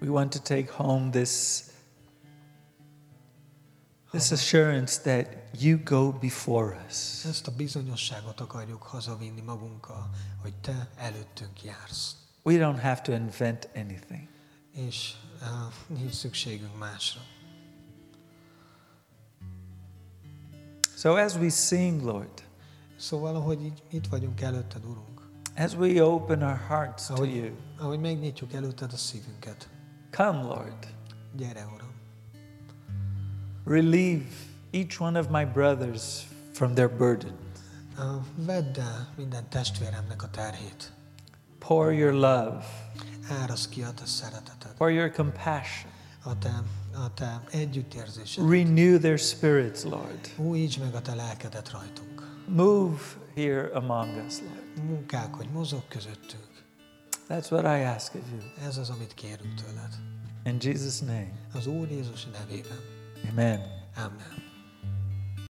We want to take home this this assurance that you go before us. Ezt a bizonyosságot akarjuk hazavinni magunkkal, hogy te előttünk jársz. We don't have to invent anything. És uh, nincs szükségünk másra. So as we sing, Lord, Szóval, ahogy így itt vagyunk előtted, Urunk, as we open our hearts to ahogy, you, ahogy megnyitjuk előtted a szívünket, come, Lord, gyere, Uram, relieve each one of my brothers from their burden. vedd el minden testvéremnek a terhét, Pour your love, árasz ki a te szereteted, pour your compassion. a te, a te együttérzésed. Renew their spirits, Lord. Újítsd meg a te lelkedet rajtunk. Move here among us, Lord. Munkálkodj, mozog közöttünk. That's what I ask of you. Ez az, amit kérünk tőled. In Jesus' name, Az Úr Jézus nevében. Amen. Amen.